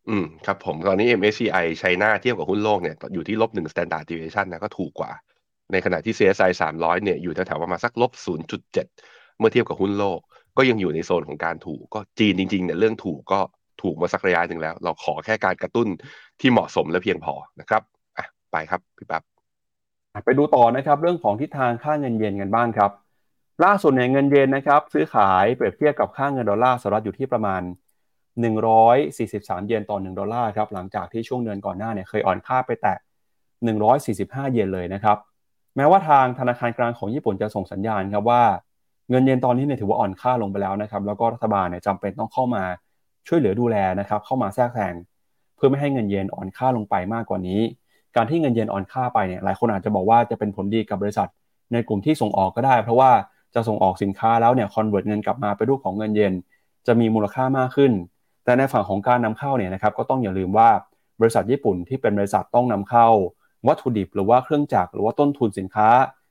อืมครับผมตอนนี้ MSCI ไชน่าเทียบกับหุ้นโลกเนี่ยอยู่ที่ลบหนึ่ง standard deviation นะก็ถูกกว่า ในขณะที่ CSI 300เนี่ยอยู่แถวๆประมาณสักลบ 0.7 เมื่อเทียบกับหุ้นโลก ก็ยังอยู่ในโซนของการถูก ก็จีนจริงๆเนี่ยเรื่องถูกก็ถูกมาสักระยะหนึ่งแล้ว เราขอแค่การกระตุ้นที่เหมาะสมและเพียงพอนะครับอะไปครับพี่ปั๊บไปดูต่อนะครับเรื่องของทิศทางค่าเงินเยนกันบ้างครับ ล่าสุดเนี่ยเงินเยนนะครับซื้อขายเปรียบเทียบกับค่าเงินดอลลาร์สหรัฐอยู่ที่ประมาณ 143 เยนต่อ 1 ดอลลาร์ครับหลังจากที่ช่วงเดือนก่อนหน้าเนี่ยเคยอ่อนค่าไปแตะ 145 เยนเลยนะครับแม้ว่าทางธนาคารกลางของญี่ปุ่นจะส่งสัญญาณครับว่าเงินเยนตอนนี้เนี่ยถือว่าอ่อนค่าลงไปแล้วนะครับแล้วก็รัฐบาลเนี่ยจำเป็นต้องเข้ามาช่วยเหลือดูแลนะครับเข้ามาแทรกแซงเพื่อไม่ให้เงินเยนอ่อนค่าลงไปมากกว่านี้ การที่เงินเยนอ่อนค่าไปเนี่ยหลายคนอาจจะบอกว่าจะเป็นผลดีกับบริษัท ในกลุ่มที่ส่งออกก็ได้ เพราะว่าจะส่งออกสินค้าแล้วเนี่ยคอนเวิร์ตเงินกลับมาเป็นรูปของเงินเยนจะมีมูลค่ามากขึ้น แต่ในฝั่งของการนำเข้าเนี่ยนะครับก็ต้องอย่าลืมว่าบริษัทญี่ปุ่นที่เป็นบริษัทต้องนำเข้า วัตถุดิบหรือว่าเครื่องจักรหรือว่าต้นทุนสินค้า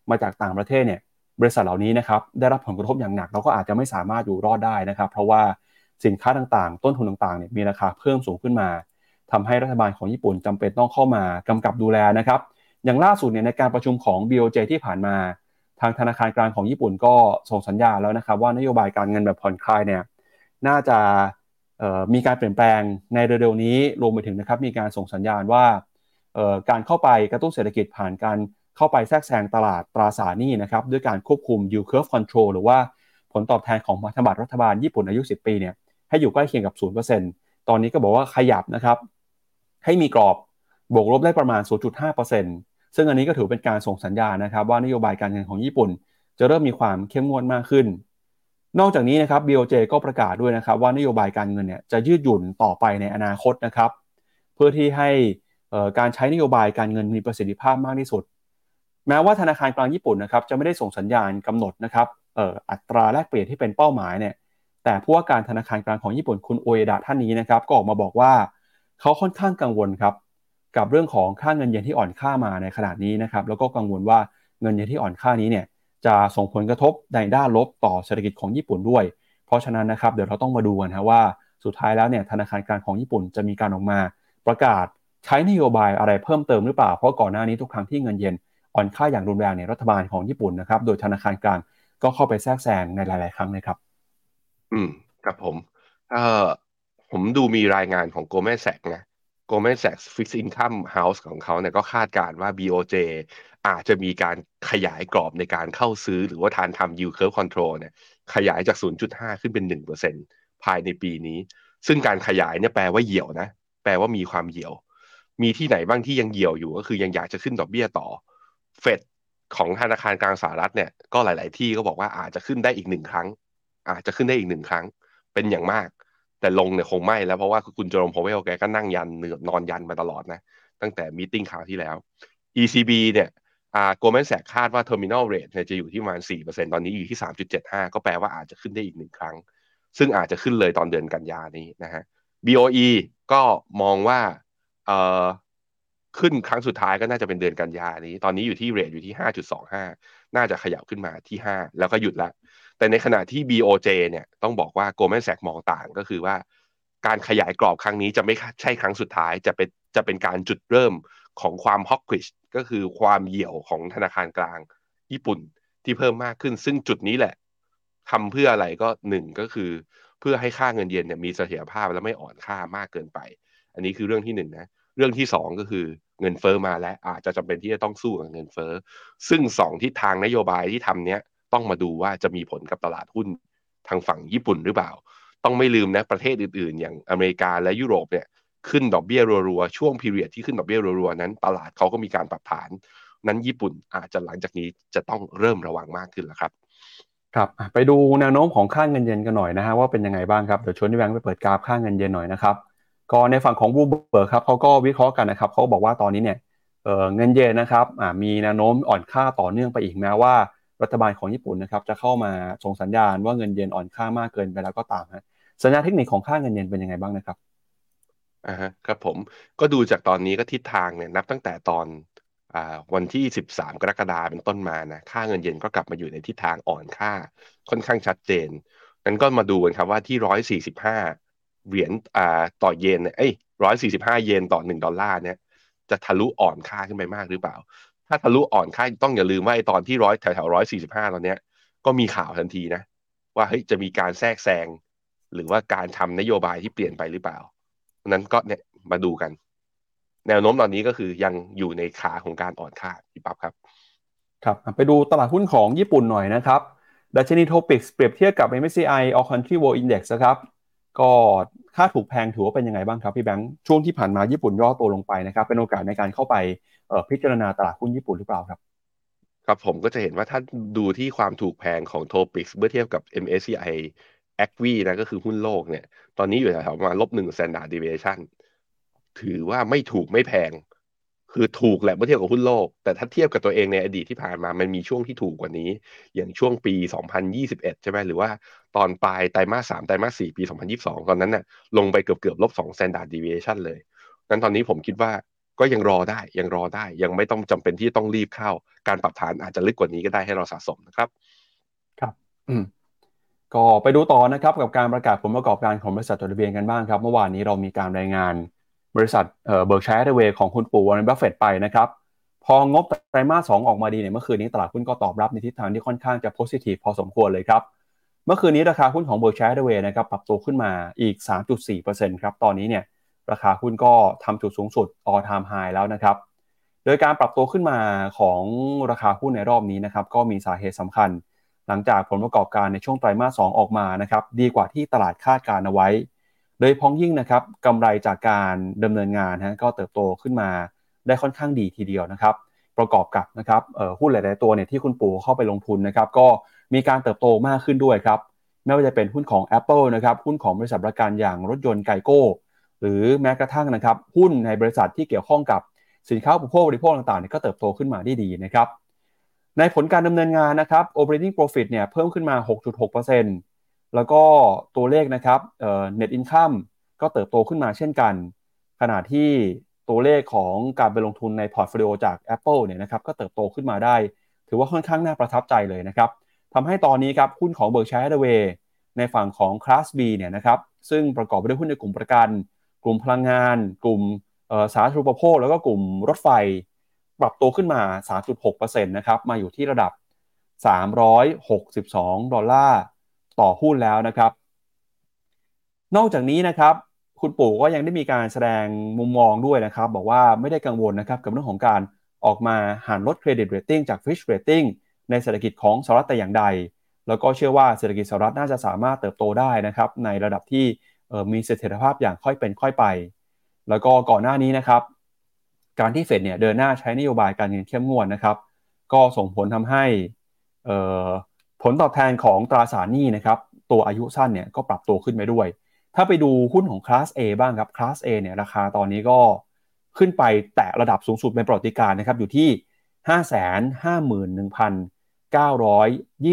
มาจากต่างประเทศเนี่ยบริษัทเหล่านี้นะครับได้รับผลกระทบอย่างหนักเราก็อาจจะไม่สามารถอยู่รอดได้นะครับ เพราะว่าสินค้าต่างๆ ต้นทุนต่างๆเนี่ยมีราคาเพิ่มสูงขึ้นมาทำให้รัฐบาลของญี่ปุ่นจำเป็นต้องเข้ามากำกับดูแลนะครับ อย่างล่าสุดเนี่ยในการประชุมของ BOJ ที่ผ่านมา ทางธนาคารกลางของญี่ปุ่นก็ส่งสัญญาแล้วนะครับว่านโยบายการเงินแบบผ่อนคลายเนี่ยน่าจะ มีการเปลี่ยนแปลงในเร็วๆนี้รวมไปถึงนะครับมีการส่งสัญญาณว่าการเข้าไปกระตุ้นเศรษฐกิจผ่านการเข้าไปแทรกแซงตลาดตราสารหนี้นะครับด้วยการควบคุม yield curve control หรือว่าผลตอบแทนของพันธบัตรรัฐบาลญี่ปุ่นอายุ 10 ปีเนี่ยให้อยู่ใกล้เคียงกับ 0%ตอนนี้ก็บอกว่าขยับนะครับให้มีกรอบบวกลบได้ประมาณ 0.5%ซึ่งอันนี้ก็ถือเป็นการส่งสัญญาณนะครับว่านโยบายการเงินของญี่ปุ่น จะเริ่มมีความเข้มงวดมากขึ้น นอกจากนี้นะครับ BOJ ก็ประกาศด้วยนะครับ ว่านโยบายการเงินเนี่ยจะยืดหยุ่นต่อไปในอนาคตนะครับ เพื่อที่ให้การใช้นโยบายการเงินมีประสิทธิภาพมากที่สุด แม้ว่าธนาคารกลางญี่ปุ่นนะครับจะไม่ได้ส่งสัญญาณกำหนดนะครับอัตราแลกเปลี่ยนที่เป็นเป้าหมายเนี่ยแต่ผู้ว่าการธนาคารกลางของญี่ปุ่นคุณโอเอดะท่านนี้นะครับก็ออกมาบอกว่าเขาค่อนข้างกังวลครับกับเรื่องของค่าเงินเยนที่อ่อนค่ามาในขณะนี้นะครับแล้วก็กังวลว่าเงินเยนที่อ่อนค่านี้เนี่ย จะส่งผลกระทบในด้านลบต่อเศรษฐกิจของญี่ปุ่นด้วย เพราะฉะนั้นนะครับเดี๋ยวเราต้องมาดูกันนะว่าสุดท้ายแล้วเนี่ยธนาคารกลางของญี่ปุ่นจะมีการออกมา ประกาศใช้นโยบายอะไรเพิ่มเติมหรือเปล่า เพราะก่อนหน้านี้ทุกครั้งที่เงินเยนอ่อนค่าอย่างรุนแรงเนี่ยรัฐบาลของญี่ปุ่นนะครับโดยธนาคารกลางก็เข้าไปแทรกแซงในหลาย ๆ ครั้งนะครับ อืมครับผมเอ่อผมดูมีรายงานของ Goldman Sachs นะ Goldman Sachs Fixed Income House ของเขาเนี่ยก็คาดการณ์ว่า BOJ อาจจะมีการขยายกรอบในการเข้าซื้อหรือว่าทานทำ yield curve control เนี่ยขยายจาก 0.5 ขึ้นเป็น 1%ภายในปีนี้ ซึ่งการขยายเนี่ยแปลว่าเหี่ยวนะ แปลว่ามีความเหี่ยว มีที่ไหนบ้างที่ยังเหี่ยวอยู่ก็คือยังอยากจะขึ้นดอกเบี้ยต่อ เฟดของธนาคารกลางสหรัฐเนี่ยก็หลาย ๆ ที่ก็บอกว่าอาจจะขึ้นได้อีกหนึ่งครั้ง อาจจะขึ้นได้อีกหนึ่งครั้งเป็นอย่างมาก แต่ลงเนี่ยคงไม่แล้วเพราะว่าคุณโจมโพเวลแกก็นั่งยันเนือนอนยันมาตลอดนะ ตั้งแต่มีติ้งข่าวที่แล้ว ECB เนี่ยอ่าโกลแมนแสกคาดว่า terminal rate เนี่ยจะอยู่ที่ประมาณ 4%ตอนนี้อยู่ที่ 3.75 ก็แปลว่าอาจจะขึ้นได้อีกหนึ่งครั้ง ซึ่งอาจจะขึ้นเลยตอนเดือนกันยานี้นะฮะ BOE ก็มองว่าเอ่อขึ้นครั้งสุดท้ายก็น่าจะเป็นเดือนกันยานี้ ตอนนี้อยู่ที่เรทอยู่ที่ 5.25 น่าจะขยับขึ้นมาที่ 5 แล้วก็หยุดละ แต่ในขณะที่ BOJ เนี่ยต้องบอกว่า Goldman Sachs มองต่างก็คือว่า การขยายกรอบครั้งนี้จะไม่ใช่ครั้งสุดท้ายจะเป็นจะเป็นการจุดเริ่มของความฮอกกิชก็คือความเหี่ยวของธนาคารกลางญี่ปุ่นที่เพิ่มมากขึ้น ซึ่งจุดนี้แหละทำเพื่ออะไรก็หนึ่งก็คือ เพื่อให้ค่าเงินเยนเนี่ยมีเสถียรภาพและไม่อ่อนค่ามากเกินไป อันนี้คือเรื่องที่หนึ่งนะเรื่องที่สองก็คือเงินเฟอ้อมาแล้วอาจจะจำเป็นที่จะต้องสู้กับเงินเฟอ้อซึ่งสองทิศทางนโยบายที่ทำเนี้ย ต้องมาดูว่าจะมีผลกับตลาดหุ้นทางฝั่งญี่ปุ่นหรือเปล่า ต้องไม่ลืมนะประเทศอื่นๆ อย่างอเมริกาและยุโรปเนี่ยขึ้นดอกเบี้ยรัวๆ ช่วงพีเรียดที่ขึ้นดอกเบี้ยรัวๆ นั้นตลาดเขาก็มีการปรับฐาน นั้นญี่ปุ่นอาจจะหลังจากนี้จะต้องเริ่มระวังมากขึ้นแล้วครับครับไปดูแนวโน้มของค่าเงินเยนกันหน่อยนะฮะว่าเป็นยังไงบ้างครับเดี๋ยวชวนพี่แบงค์ไปเปิดกราฟค่าเงินเยนหน่อยนะครับก็ในฝั่งของบูเบิร์ครับเขาก็วิเคราะห์กันนะครับเขาบอกว่าตอนนี้เนี่ยเงินเยนนะครับมีแนวโน้มอ่อนค่าต่อเนื่องไปอีกแม้ว่า รัฐบาลของญี่ปุ่นนะครับจะเข้ามาส่งสัญญาณว่าเงินเยนอ่อนค่ามากเกินไปแล้วก็ตามฮะสัญญาณเทคนิคของค่าเงินเยนเป็นยังไงบ้างนะครับอ่าครับผมก็ดูจากตอนนี้ก็ทิศทางเนี่ยนับตั้งแต่ตอนอ่าวันที่ 13 กรกฎาเป็นต้นมานะค่าเงินเยนก็กลับมาอยู่ในทิศทางอ่อนค่าค่อนข้างชัดเจนนั้นก็มาดูกันครับว่าที่ 145 เหรียญอ่าต่อเยนเนี่ยเอ้ย145 เยนต่อ 1 ดอลลาร์เนี่ยจะทะลุอ่อนค่าขึ้นไปมากหรือเปล่า ถ้าทะลุอ่อนค่าต้องอย่าลืมว่าไอ้ตอนที่ร้อยแถวแถวร้อยสี่สิบห้าตอนเนี้ย ก็มีข่าวทันทีนะ ว่าเฮ้ยจะมีการแทรกแซง หรือว่าการทำนโยบายที่เปลี่ยนไปหรือเปล่านั้นก็เนี่ยมาดูกัน แนวโน้มตอนนี้ก็คือยังอยู่ในขาของการอ่อนค่าพี่ปั๊บครับ ครับ ไปดูตลาดหุ้นของญี่ปุ่นหน่อยนะครับดัชนีโทปิกเปรียบเทียบกับ MSCI All Country World Index นะครับ ก็ค่าถูกแพงถือว่าเป็นยังไงบ้างครับพี่แบงค์ ช่วงที่ผ่านมาญี่ปุ่นย่อตัวลงไปนะครับ เป็นโอกาสในการเข้าไป พิจารณาตลาดหุ้นญี่ปุ่นหรือเปล่าครับ ครับผมก็จะเห็นว่าถ้าดูที่ความถูกแพงของโทปิกเมื่อเทียบกับ MSCI แอควีนะก็คือหุ้นโลกเนี่ย ตอนนี้อยู่แถวประมาณลบหนึ่ง standard deviation ถือว่าไม่ถูกไม่แพง คือถูกแหละเมื่อเทียบกับหุ้นโลก แต่ถ้าเทียบกับตัวเองในอดีตที่ผ่านมา มันมีช่วงที่ถูกกว่านี้ อย่างช่วงปี 2021 ใช่ไหมหรือว่าตอนปลายไตรมาสสามไตรมาสสี่ปี 2022 ตอนนั้นน่ะลงไปเกือบเกือบลบสอง standard deviation เลย นั้นตอนนี้ผมคิดว่า ก็ยังรอได้ยังรอได้ ยังไม่ต้องจำเป็นที่ต้องรีบเข้า การปรับฐานอาจจะลึกกว่านี้ก็ได้ให้เราสะสมนะครับ ครับ อืมก็ไปดูต่อนะครับกับการประกาศผลประกอบการของบริษัทจดทะเบียนกันบ้างครับ เมื่อวานนี้เรามีการรายงานบริษัท Berkshire Hathaway ของคุณปู่วอร์เรนบัฟเฟตไปนะครับ พองบไตรมาสสออกมาดีเนี่ยเมื่อคืนนี้ตลาดหุ้นก็ตอบรับในทิศทางที่ค่อนข้างจะโพซิทีฟพอสมควรเลยครับ เมื่อคืนนี้ราคาหุ้นของเบิร์กชัยเดเวย์นะครับปรับตัวขึ้นมาอีก 3.4%ครับตอนนี้เนี่ย ราคาหุ้นก็ทำจุดสูงสุด all time high แล้วนะครับ โดยการปรับตัวขึ้นมาของราคาหุ้นในรอบนี้นะครับก็มีสาเหตุสำคัญ หลังจากผลประกอบการในช่วงไตรมาส 2 ออกมานะครับดีกว่าที่ตลาดคาดการเอาไว้ โดยพ้องยิ่งนะครับกำไรจากการดำเนินงานฮะก็เติบโตขึ้นมาได้ค่อนข้างดีทีเดียวนะครับ ประกอบกับนะครับหุ้นหลาย ๆ ตัวเนี่ยที่คุณปู่เข้าไปลงทุนนะครับก็มีการเติบโตมากขึ้นด้วยครับไม่ว่าจะเป็นหุ้นของ Apple นะครับหุ้นของบริษัทประกันอย่างรถยนต์ไกโก้ หรือแม้กระทั่งนะครับหุ้นในบริษัทที่เกี่ยวข้องกับสินค้าอุปโภคบริโภคต่างๆเนี่ยก็เติบโตขึ้นมาได้ดีนะครับในผลการดำเนินงานนะครับ operating profit เนี่ยเพิ่มขึ้นมา 6.6%แล้วก็ตัวเลขนะครับ net income ก็เติบโตขึ้นมาเช่นกัน ขณะที่ตัวเลขของการไปลงทุนใน portfolio จาก Apple เนี่ยนะครับก็เติบโตขึ้นมาได้ ถือว่าค่อนข้างน่าประทับใจเลยนะครับทำให้ตอนนี้ครับหุ้นของ Berkshire Hathaway ในฝั่งของ Class B เนี่ยนะครับซึ่งประกอบไปด้วยหุ้นในกลุ่มประกัน กลุ่มพลังงาน กลุ่มสาธารณูปโภค แล้วก็กลุ่มรถไฟ ปรับตัวขึ้นมา 3.6%นะครับ มาอยู่ที่ระดับ 362 ดอลลาร์ต่อหุ้นแล้วนะครับ นอกจากนี้นะครับ คุณปู่ก็ยังได้มีการแสดงมุมมองด้วยนะครับ บอกว่าไม่ได้กังวลนะครับกับเรื่องของการออกมาหั่นลด credit rating จาก Fitch Rating ในเศรษฐกิจของสหรัฐแต่อย่างใด แล้วก็เชื่อว่าเศรษฐกิจสหรัฐน่าจะสามารถเติบโตได้นะครับในระดับที่ มีเสถียรภาพอย่างค่อยเป็นค่อยไป แล้วก็ก่อนหน้านี้นะครับ การที่เฟดเนี่ยเดินหน้าใช้นโยบายการเงินเข้มงวดนะครับ ก็ส่งผลทำให้ผลตอบแทนของตราสารหนี้นะครับ ตัวอายุสั้นเนี่ยก็ปรับตัวขึ้นไปด้วย ถ้าไปดูหุ้นของคลาส A บ้างครับคลาส A เนี่ยราคาตอนนี้ก็ขึ้นไปแตะระดับสูงสุดเป็นประวัติการนะครับอยู่ที่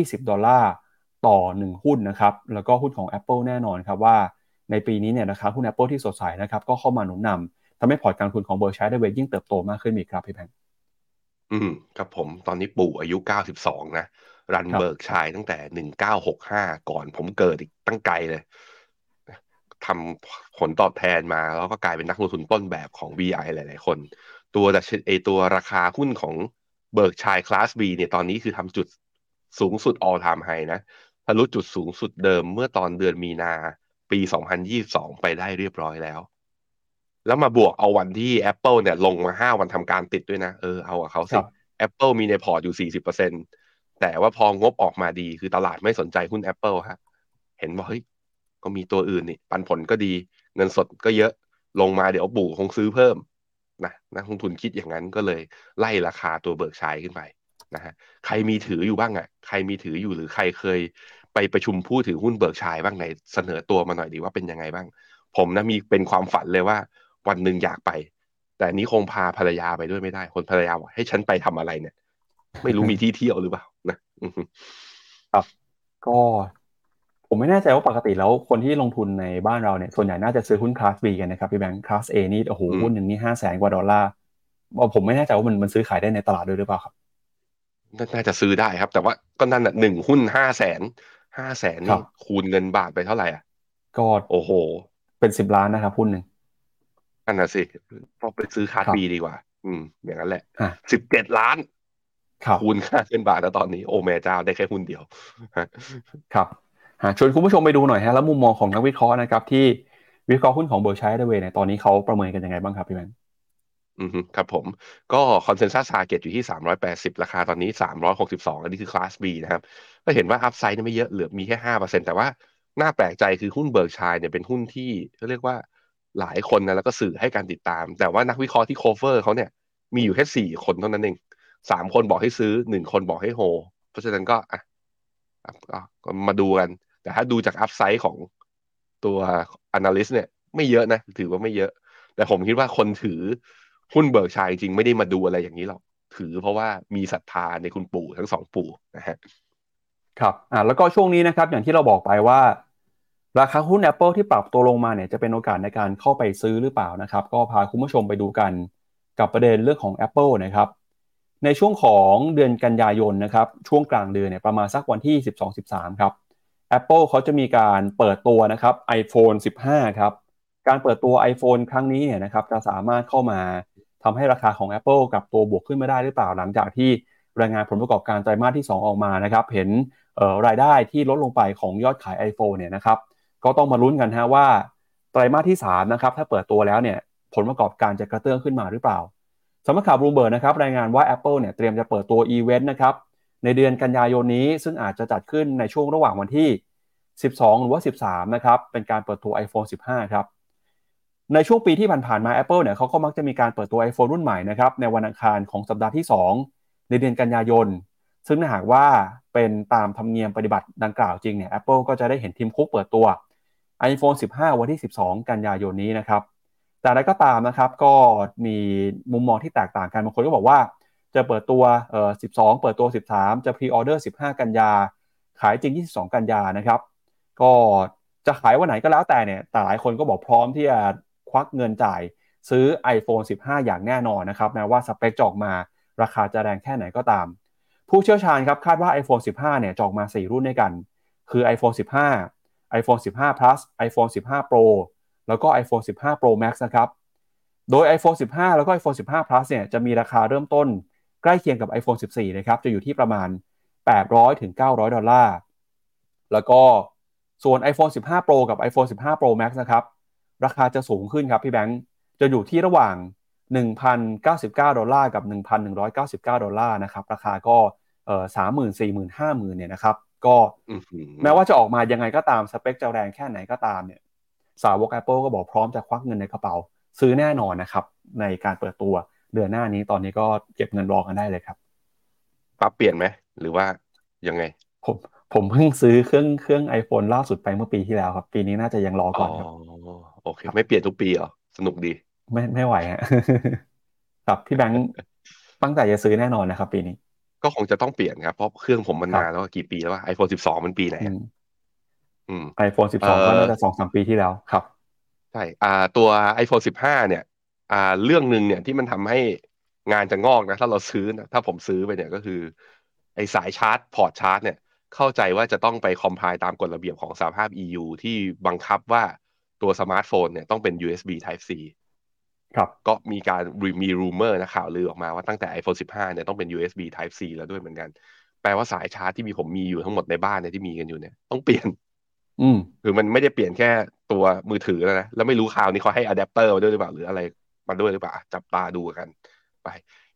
551,920 ดอลลาร์ต่อ 1 หุ้นนะครับ แล้วก็หุ้นของ Apple แน่นอนครับว่า ในปีนี้เนี่ยนะครับหุ้น Apple ที่สดใสนะครับก็เข้ามาหนุนนำทำให้พอร์ตการลงทุนของ Berkshire Hathaway ยิ่งเติบโตมากขึ้นอีกครับพี่แพงอืมครับผมตอนนี้ปู่อายุ 92 นะ run Berkshire ตั้งแต่ 1965 ก่อนผมเกิดอีกตั้งไกลเลยทำผลตอบแทนมาแล้วก็กลายเป็นนักลงทุนต้นแบบของ VI หลาย ๆ คน ตัวแต่ไอตัวราคาหุ้นของเบิร์กชัยคลาส B เนี่ยตอนนี้คือทำจุดสูงสุด all time high นะทะลุจุดสูงสุดเดิมเมื่อตอนเดือนมีนา ปี 2022 ไปได้เรียบร้อยแล้ว แล้วมาบวกเอาวันที่ Apple เนี่ย ลงมา5วันทำการติดด้วยนะ เออเอากับเขาสิ Apple มีในพอร์ตอยู่ 40%แต่ว่าพองบออกมาดีคือตลาดไม่สนใจหุ้น Apple ฮะ เห็นว่าเฮ้ยก็มีตัวอื่นนี่ปันผลก็ดี เงินสดก็เยอะลงมาเดี๋ยวปู่คงซื้อเพิ่มนะนักลงทุนคิดอย่างนั้นก็เลยไล่ราคาตัว Berkshire ขึ้นไปนะฮะใครมีถืออยู่บ้างอะ่ะ ใครมีถืออยู่หรือใครเคย ไปประชุมผู้ถือหุ้นเบิร์กชัยบ้างในเสนอตัวมาหน่อยดีว่าเป็นยังไงบ้าง ผมนะมีเป็นความฝันเลยว่า วันหนึ่งอยากไป แต่นี้คงพาภรรยาไปด้วยไม่ได้ คนภรรยาบอกให้ฉันไปทำอะไรเนี่ย ไม่รู้มีที่เที่ยวหรือเปล่านะครับ ก็ผมไม่แน่ใจว่าปกติแล้วคนที่ลงทุนในบ้านเราเนี่ยส่วนใหญ่น่าจะซื้อหุ้นคลาส B กันนะครับพี่แบงค์คลาส A นี่โอ้โหหุ้นหนึ่งนี่ห้าแสนกว่าดอลลาร์ผมไม่แน่ใจว่ามันมันซื้อขายได้ในตลาดด้วยหรือเปล่าครับน่าจะซื้อได้ครับ แต่ว่าก็นั่นอะหนึ่งหุ้นห้าแสน ห้าแสนนี่คูณเงินบาทไปเท่าไหร่อะก็โอ้โห เป็นสิบล้านนะครับหุ้นหนึ่งอันน่ะสิพอไปซื้อคาร์ดบีดีกว่า อืม อย่างนั้นแหละสิบเจ็ดล้านคูณค่าเงินบาทแล้วตอนนี้โอ้แม่เจ้าได้แค่หุ้นเดียวครับชวนคุณผู้ชมไปดูหน่อยฮะแล้วมุมมองของนักวิเคราะห์นะครับที่วิเคราะห์หุ้นของ Berkshire Hathaway เนี่ยตอนนี้เขาประเมินกันยังไงบ้างครับพี่แมน อืมครับผมก็ consensus target อยู่ที่ 380 ราคาตอนนี้ 362 อันนี้คือคลาส B นะครับ ก็เห็นว่า upside ไม่เยอะเหลือมีแค่ 5%แต่ว่าน่าแปลกใจคือหุ้น Berkshire เนี่ยเป็นหุ้นที่เขาเรียกว่าหลายคนนะแล้วก็สื่อให้การติดตาม แต่ว่านักวิเคราะห์ที่ cover เขาเนี่ยมีอยู่แค่ 4 คนเท่านั้นเองสามคนบอกให้ซื้อหนึ่งคนบอกให้โฮ เพราะฉะนั้นก็อะก็มาดูกัน แต่ถ้าดูจาก upside ของตัว analyst เนี่ย ไม่เยอะนะ ถือว่าไม่เยอะ แต่ผมคิดว่าคนถือ หุ้น Berkshire จริงไม่ได้มาดูอะไรอย่างนี้หรอก ถือเพราะว่ามีศรัทธาในคุณปู่ทั้งสองปู่นะฮะครับอ่าแล้วก็ช่วงนี้นะครับ อย่างที่เราบอกไปว่า ราคาหุ้น Apple ที่ปรับตัวลงมาเนี่ยจะเป็นโอกาสในการเข้าไปซื้อหรือเปล่านะครับ ก็พาคุณผู้ชมไปดูกันกับประเด็นเรื่องของ Apple นะครับ ในช่วงของเดือนกันยายนนะครับ ช่วงกลางเดือนเนี่ยประมาณสักวันที่ 12-13 ครับ Apple เขาจะมีการเปิดตัวนะครับ iPhone 15 ครับ การเปิดตัว iPhone ครั้งนี้เนี่ยนะครับจะสามารถเข้ามา ทำให้ราคาของ Apple กับตัวบวกขึ้นไมาได้หรือเปล่าหลังจากที่รายงานผลประกอบการไตรมาสที่ 2 ออกมานะครับ เห็นรายได้ที่ลดลงไปของยอดขาย iPhone เนี่ยนะครับก็ต้องมาลุ้นกันฮะว่าไตรมาสที่3นะครับถ้าเปิดตัวแล้วเนี่ยผลประกอบการจะกระเตื้องขึ้นมาหรือเปล่าสำนักข่าวบลูเบิร์กนะครับรายงานว่า Apple เนี่ยเตรียมจะเปิดตัวอีเวนต์นะครับในเดือนกันยายนนี้ซึ่งอาจจะจัดขึ้นในช่วงระหว่างวันที่ 12 หรือว่า 13 นะครับ เป็นการเปิดตัว iPhone 15 ครับ ในช่วงปีที่ผ่านๆมา Apple เนี่ยเขาก็มักจะมีการเปิดตัว iPhone รุ่นใหม่นะครับในวันอังคารของสัปดาห์ที่ 2 ในเดือนกันยายน ซึ่งถ้าหากว่าเป็นตามธรรมเนียมปฏิบัติดังกล่าวจริงเนี่ย Apple ก็จะได้เห็นทีมคุกเปิดตัว iPhone 15 วันที่ 12 กันยายนนี้นะครับ แต่อะไรก็ตามนะครับก็มีมุมมองที่แตกต่างกันบางคนก็บอกว่า จะเปิดตัวเอ่อ12 เปิดตัว 13 จะพรีออเดอร์ 15 กันยา ขายจริง 22 กันยานะครับ ก็จะขายวันไหนก็แล้วแต่เนี่ยแต่หลายคนก็บอกพร้อมที่จะ ควักเงินจ่าย ซื้อ iPhone 15 อย่างแน่นอนนะครับแม้ว่าสเปคจะออกมาราคาจะแรงแค่ไหนก็ตาม ผู้เชี่ยวชาญครับคาดว่า iPhone 15 เนี่ยจะออกมา 4 รุ่นด้วยกัน คือ iPhone 15 iPhone 15 plus iPhone 15 Pro แล้วก็ iPhone 15 Pro Max นะครับโดย iPhone 15 แล้วก็ iPhone 15 plus เนี่ยจะมีราคาเริ่มต้นใกล้เคียงกับ iPhone 14 นะครับ จะอยู่ที่ประมาณ 800ถึง900 ดอลลาร์ แล้วก็ส่วน iPhone 15 Pro กับ iPhone 15 Pro Max นะครับ ราคาจะสูงขึ้นครับพี่แบงค์จะอยู่ที่ระหว่าง 1,099 ดอลลาร์กับ 1,199 ดอลลาร์นะครับราคาก็เอ่อ30,000 40,000 50,000เนี่ยนะครับก็อื้อหือแม้ว่าจะออกมายังไงก็ตามสเปคจะแรงแค่ไหนก็ตามเนี่ยสาวก Apple ก็บอกพร้อมจะควักเงินในกระเป๋า ซื้อแน่นอนนะครับ ในการเปิดตัวเดือนหน้านี้ตอนนี้ก็เก็บเงินรอกันได้เลยครับปั๊บเปลี่ยนไหมหรือว่ายังไง ผมผมเพิ่งซื้อเครื่องเครื่อง iPhone ล่าสุดไปเมื่อปีที่แล้วครับ ปีนี้น่าจะยังรออ๋ก่ออนครับ โอเค ไม่เปลี่ยนทุกปีเหรอ สนุกดี ไม่ไม่ไหวฮะครับพี่แบงค์ตั้งใจจะซื้อแน่นอนนะครับ ปีนี้ ก็คงจะต้องเปลี่ยนครับ เพราะเครื่องผมมันครับนานแล้วกี่ปีแล้วว่า iPhone 12 มันปีไหนอือะมอืม iPhone 12ก็เอ่อน่าจะสองสามปีที่แล้วครับ ใช่อ่าตัว iPhone 15 เนี่ย อ่าเรื่องหนึ่งเนี่ยที่มันทำให้งานจะงอกนะ ถ้าเราซื้อนะถ้าผมซื้อไปเนี่ยก็คือ ไอสายชาร์จ พอร์ตชาร์จ เนี่ย เข้าใจว่าจะต้องไปคอมไพล์ตามกฎระเบียบของสหภาพ EU ที่บังคับว่า ตัวสมาร์ทโฟนเนี่ยต้องเป็น USB Type C ครับก็มีการมี rumor นะข่าวลือออกมาว่าตั้งแต่ iPhone 15 เนี่ยต้องเป็น USB Type C แล้วด้วยเหมือนกัน แปลว่าสายชาร์จที่มีผมมีอยู่ทั้งหมดในบ้านเนี่ยที่มีกันอยู่เนี่ยต้องเปลี่ยน อืมคือมันไม่ได้เปลี่ยนแค่ตัวมือถือแล้วนะ แล้วไม่รู้ข่าวนี้เขาให้อะแดปเตอร์มาด้วยหรือเปล่าหรืออะไรมาด้วยหรือเปล่า จับตาดูกัน ไป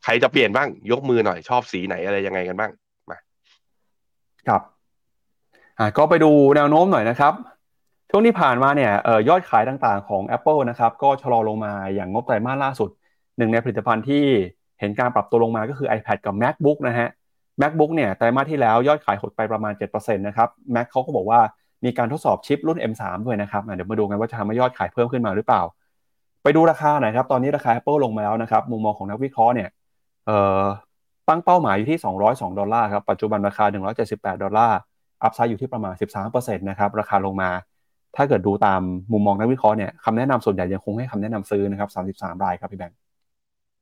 ใครจะเปลี่ยนบ้าง ยกมือหน่อยชอบสีไหนอะไรยังไงกันบ้างมาครับอ่าก็ไปดูแนวโน้มหน่อยนะครับ ช่วงที่ผ่านมาเนี่ยออยอดขายต่างๆของ Apple นะครับก็ชะลอลงมาอย่างงบไตรมาสล่าสุดหนึ่งในผลิตภัณฑ์ที่เห็นการปรับตัวลงมาก็คือ iPad กับ MacBook นะฮะ MacBook เนี่ยไตรมาสที่แล้วยอดขายหดไปประมาณ7%นะครับ Mac เขาก็บอกว่ามีการทดสอบชิปรุ่น M3 ด้วยนะครับเดี๋ยวมาดูกันว่าจะทำให้ยอดขายเพิ่มขึ้นมาหรือเปล่า ไปดูราคาหน่อยครับ ตอนนี้ราคา Apple ลงมาแล้วนะครับ มุมมองของนักวิเคราะห์เนี่ยตั้งเป้าหมายอยู่ที่ 202 ดอลลาร์ครับ ปัจจุบันราคา 178 ดอลลาร์ upside อยู่ที่ประมาณ 13%นะครับ ราคาลงมา ถ้าเกิดดูตามมุมมองนักวิเคราะห์เนี่ยคำแนะนำส่วนใหญ่ยังคงให้คำแนะนำซื้อนะครับ33รายครับพี่แบงค์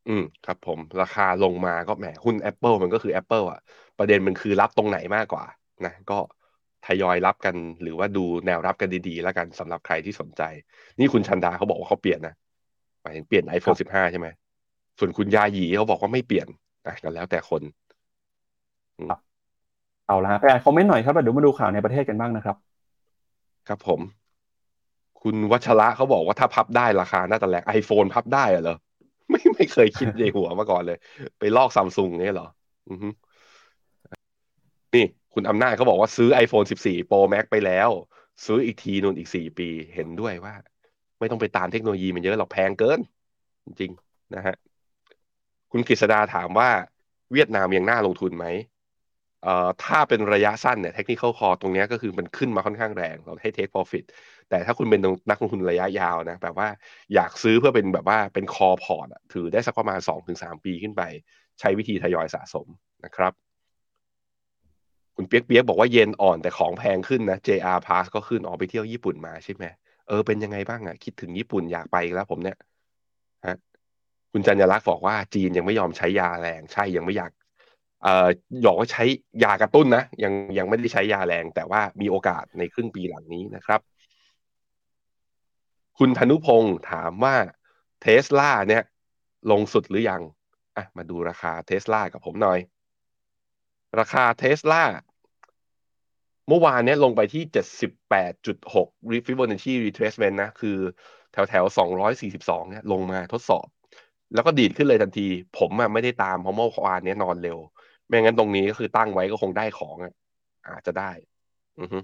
อืมครับผมราคาลงมาก็แหมหุ้น Apple มันก็คือ Apple อะ ประเด็นมันคือรับตรงไหนมากกว่านะก็ทยอยรับกันหรือว่าดูแนวรับกันดีๆ แล้วกันสำหรับใครที่สนใจ นี่คุณชันดาเขาบอกว่าเขาเปลี่ยนนะหมายถึงเปลี่ยน iPhone 15 ใช่ไหมส่วนคุณยาหยีเขาบอกว่าไม่เปลี่ยนนะกันแล้วแต่คนเอาละฮะไปอ่านคอมเมนต์หน่อยครับเดี๋ยวมาดูข่าวในประเทศกันบ้างนะครับ ครับผม คุณวัชระเขาบอกว่าถ้าพับได้ราคาน่าจะแรงไอโฟนพับได้เหรอไม่ไม่เคยคิดในหัวมาก่อนเลย ไปลอกซัมซุงนี่เหรอ อือนี่คุณอำนาจเขาบอกว่าซื้อ iPhone 14 Pro Max ไปแล้ว ซื้ออีกทีนู่นอีก4ปีเห็นด้วยว่า ไม่ต้องไปตามเทคโนโลยีมันเยอะหรอกแพงเกิน จริงนะฮะ คุณกฤษดาถามว่าเวียดนามยังน่าลงทุนไหมเอ่อถ้าเป็นระยะสั้นเนี่ยเทคนิค l คอตรงนี้ก็คือมันขึ้นมาค่อนข้างแรง เราให้ take profit แต่ถ้าคุณเป็นนักลงทุนระยะยาวนะแบบว่าอยากซื้อเพื่อเป็นแบบว่าเป็น core พอร์ตถือได้สักประมาณสองถึงสามปีขึ้นไป ใช้วิธีทยอยสะสมนะครับ คุณเปียกเปียกบอกว่าเย็นอ่อนแต่ของแพงขึ้นนะ JR Pass ก็ขึ้นออกไปเที่ยวญี่ปุ่นมาใช่ไหมเออเป็นยังไงบ้างอะ คิดถึงญี่ปุ่นอยากไปแล้วผมเนี่ยฮะคุณจัญญลักษ์บอกว่าจีนยังไม่ยอมใช้ยาแรงใช่ยังไม่อยากเอ่อบอกว่าใช้ยากระตุ้นนะยังยังไม่ได้ใช้ยาแรง แต่ว่ามีโอกาสในครึ่งปีหลังนี้นะครับ คุณธนุพงศ์ถามว่าเทสลาเนี่ย ลงสุดหรือยังอะมาดูราคาเทสลากับผมหน่อย ราคาเทสลาเมื่อวานเนี้ยลงไปที่ 78.6 Fibonacci retracement นะ คือแถวแถว242 เนี่ยลงมาทดสอบ แล้วก็ดีดขึ้นเลยทันที ผมอะไม่ได้ตามเพราะเมื่อวานเนี้นอนเร็ว ไม่งั้นตรงนี้ก็คือตั้งไว้ก็คงได้ของอะอาจจะได้ อือฮึ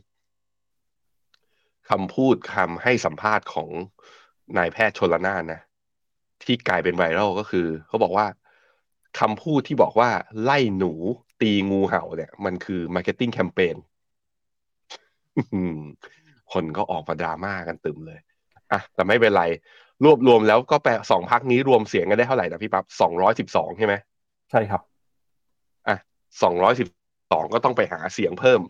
คำพูดคำให้สัมภาษณ์ของนายแพทย์ชนละนานนะ ที่กลายเป็นไวรัลก็คือ เขาบอกว่าคำพูดที่บอกว่าไล่หนูตีงูเห่าเนี่ย มันคือ marketing campaign คนก็ออกมาดราม่ากันตรึมเลยอะแต่ไม่เป็นไร รวบรวมแล้วก็แปดสองพรรคนี้รวมเสียงกันได้เท่าไหร่นะพี่ปั๊บสองร้อยสิบสองใช่ไหมใช่ครับอะสองร้อยสิบสองก็ต้องไปหาเสียงเพิ่ม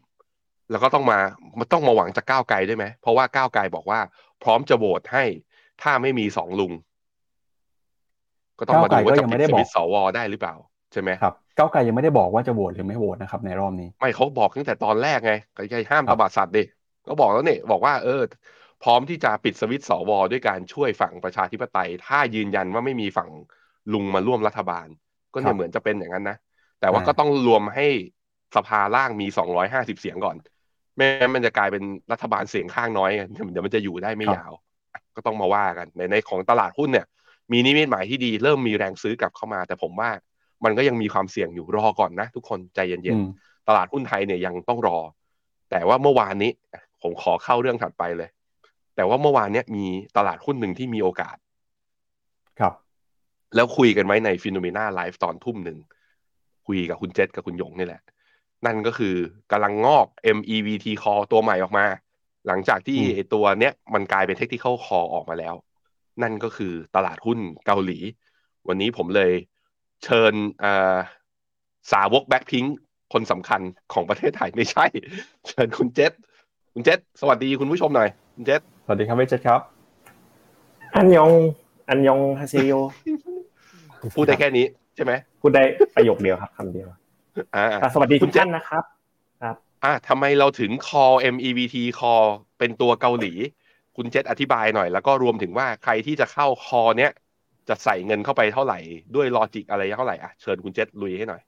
แล้วก็ต้องมามันต้องมาหวังจากก้าวไกลด้วยไหมเพราะว่าก้าวไกลบอกว่า พร้อมจะโหวตให้ถ้าไม่มีสองลุง ก็ต้องมาดูว่าจะปิดสวิตสวได้หรือเปล่าใช่ไหมครับก้าวไกลยังไม่ได้บอกว่าจะโหวตหรือไม่โหวตนะครับ ในรอบนี้ ไม่เขาบอกตั้งแต่ตอนแรกไงก็จะห้ามตบัดสัตว์ดิก็บอกแล้วเนี่ยบอกว่า เออ พร้อมที่จะปิดสวิตสวด้วยการช่วยฝั่งประชาธิปไตย ถ้ายืนยันว่าไม่มีฝั่งลุงมาร่วมรัฐบาล ก็เนี่ยเหมือนจะเป็นอย่างนั้นนะแต่ว่าก็ต้องรวมให้สภาล่างมีสองร้อยห้าสิบเสียงก่อน ไม่งั้นมันจะกลายเป็นรัฐบาลเสียงข้างน้อยเดี๋ยวมันจะอยู่ได้ไม่ยาว ก็ต้องมาว่ากันในในของตลาดหุ้นเนี่ย มีนิมิตหมายที่ดี เริ่มมีแรงซื้อกลับเข้ามา แต่ผมว่ามันก็ยังมีความเสี่ยงอยู่รอก่อนนะ ทุกคนใจเย็นๆตลาดหุ้นไทยเนี่ยยังต้องรอ แต่ว่าเมื่อวานนี้ ผมขอเข้าเรื่องถัดไปเลย แต่ว่าเมื่อวานเนี้ยมีตลาดหุ้นหนึ่งที่มีโอกาส ครับ แล้วคุยกันไว้ในฟินโนมีนาไลฟ์ตอนทุ่มหนึ่งคุยกับคุณเจษกับคุณหยงนี่แหละ นั่นก็คือกำลังงอก MEVT call ตัวใหม่ออกมา หลังจากที่ไอตัวเนี้ยมันกลายเป็น technical call ออกมาแล้ว นั่นก็คือตลาดหุ้นเกาหลี วันนี้ผมเลยเชิญสาวกแบ็คพิงคนสำคัญของประเทศไทยไม่ใช่ เชิญคุณเจษคุณเจษสวัสดีคุณผู้ชมหน่อยคุณเจษสวัสดีครับเวจครับ อันยองอันยองฮาเซโยพูดได้แค่นี้ใช่ไหมพูดได้ประโยคเดียวครับคำเดียว อ่าสวัสดีทุกท่านนะครับ ครับ อ่าทำไมเราถึง call MEVT call เป็นตัวเกาหลี คุณเจษอธิบายหน่อย แล้วก็รวมถึงว่าใครที่จะเข้า call เนี้ยจะใส่เงินเข้าไปเท่าไหร่ ด้วยลอจิกอะไรเท่าไหร่อะเชิญคุณเจษลุยให้หน่อย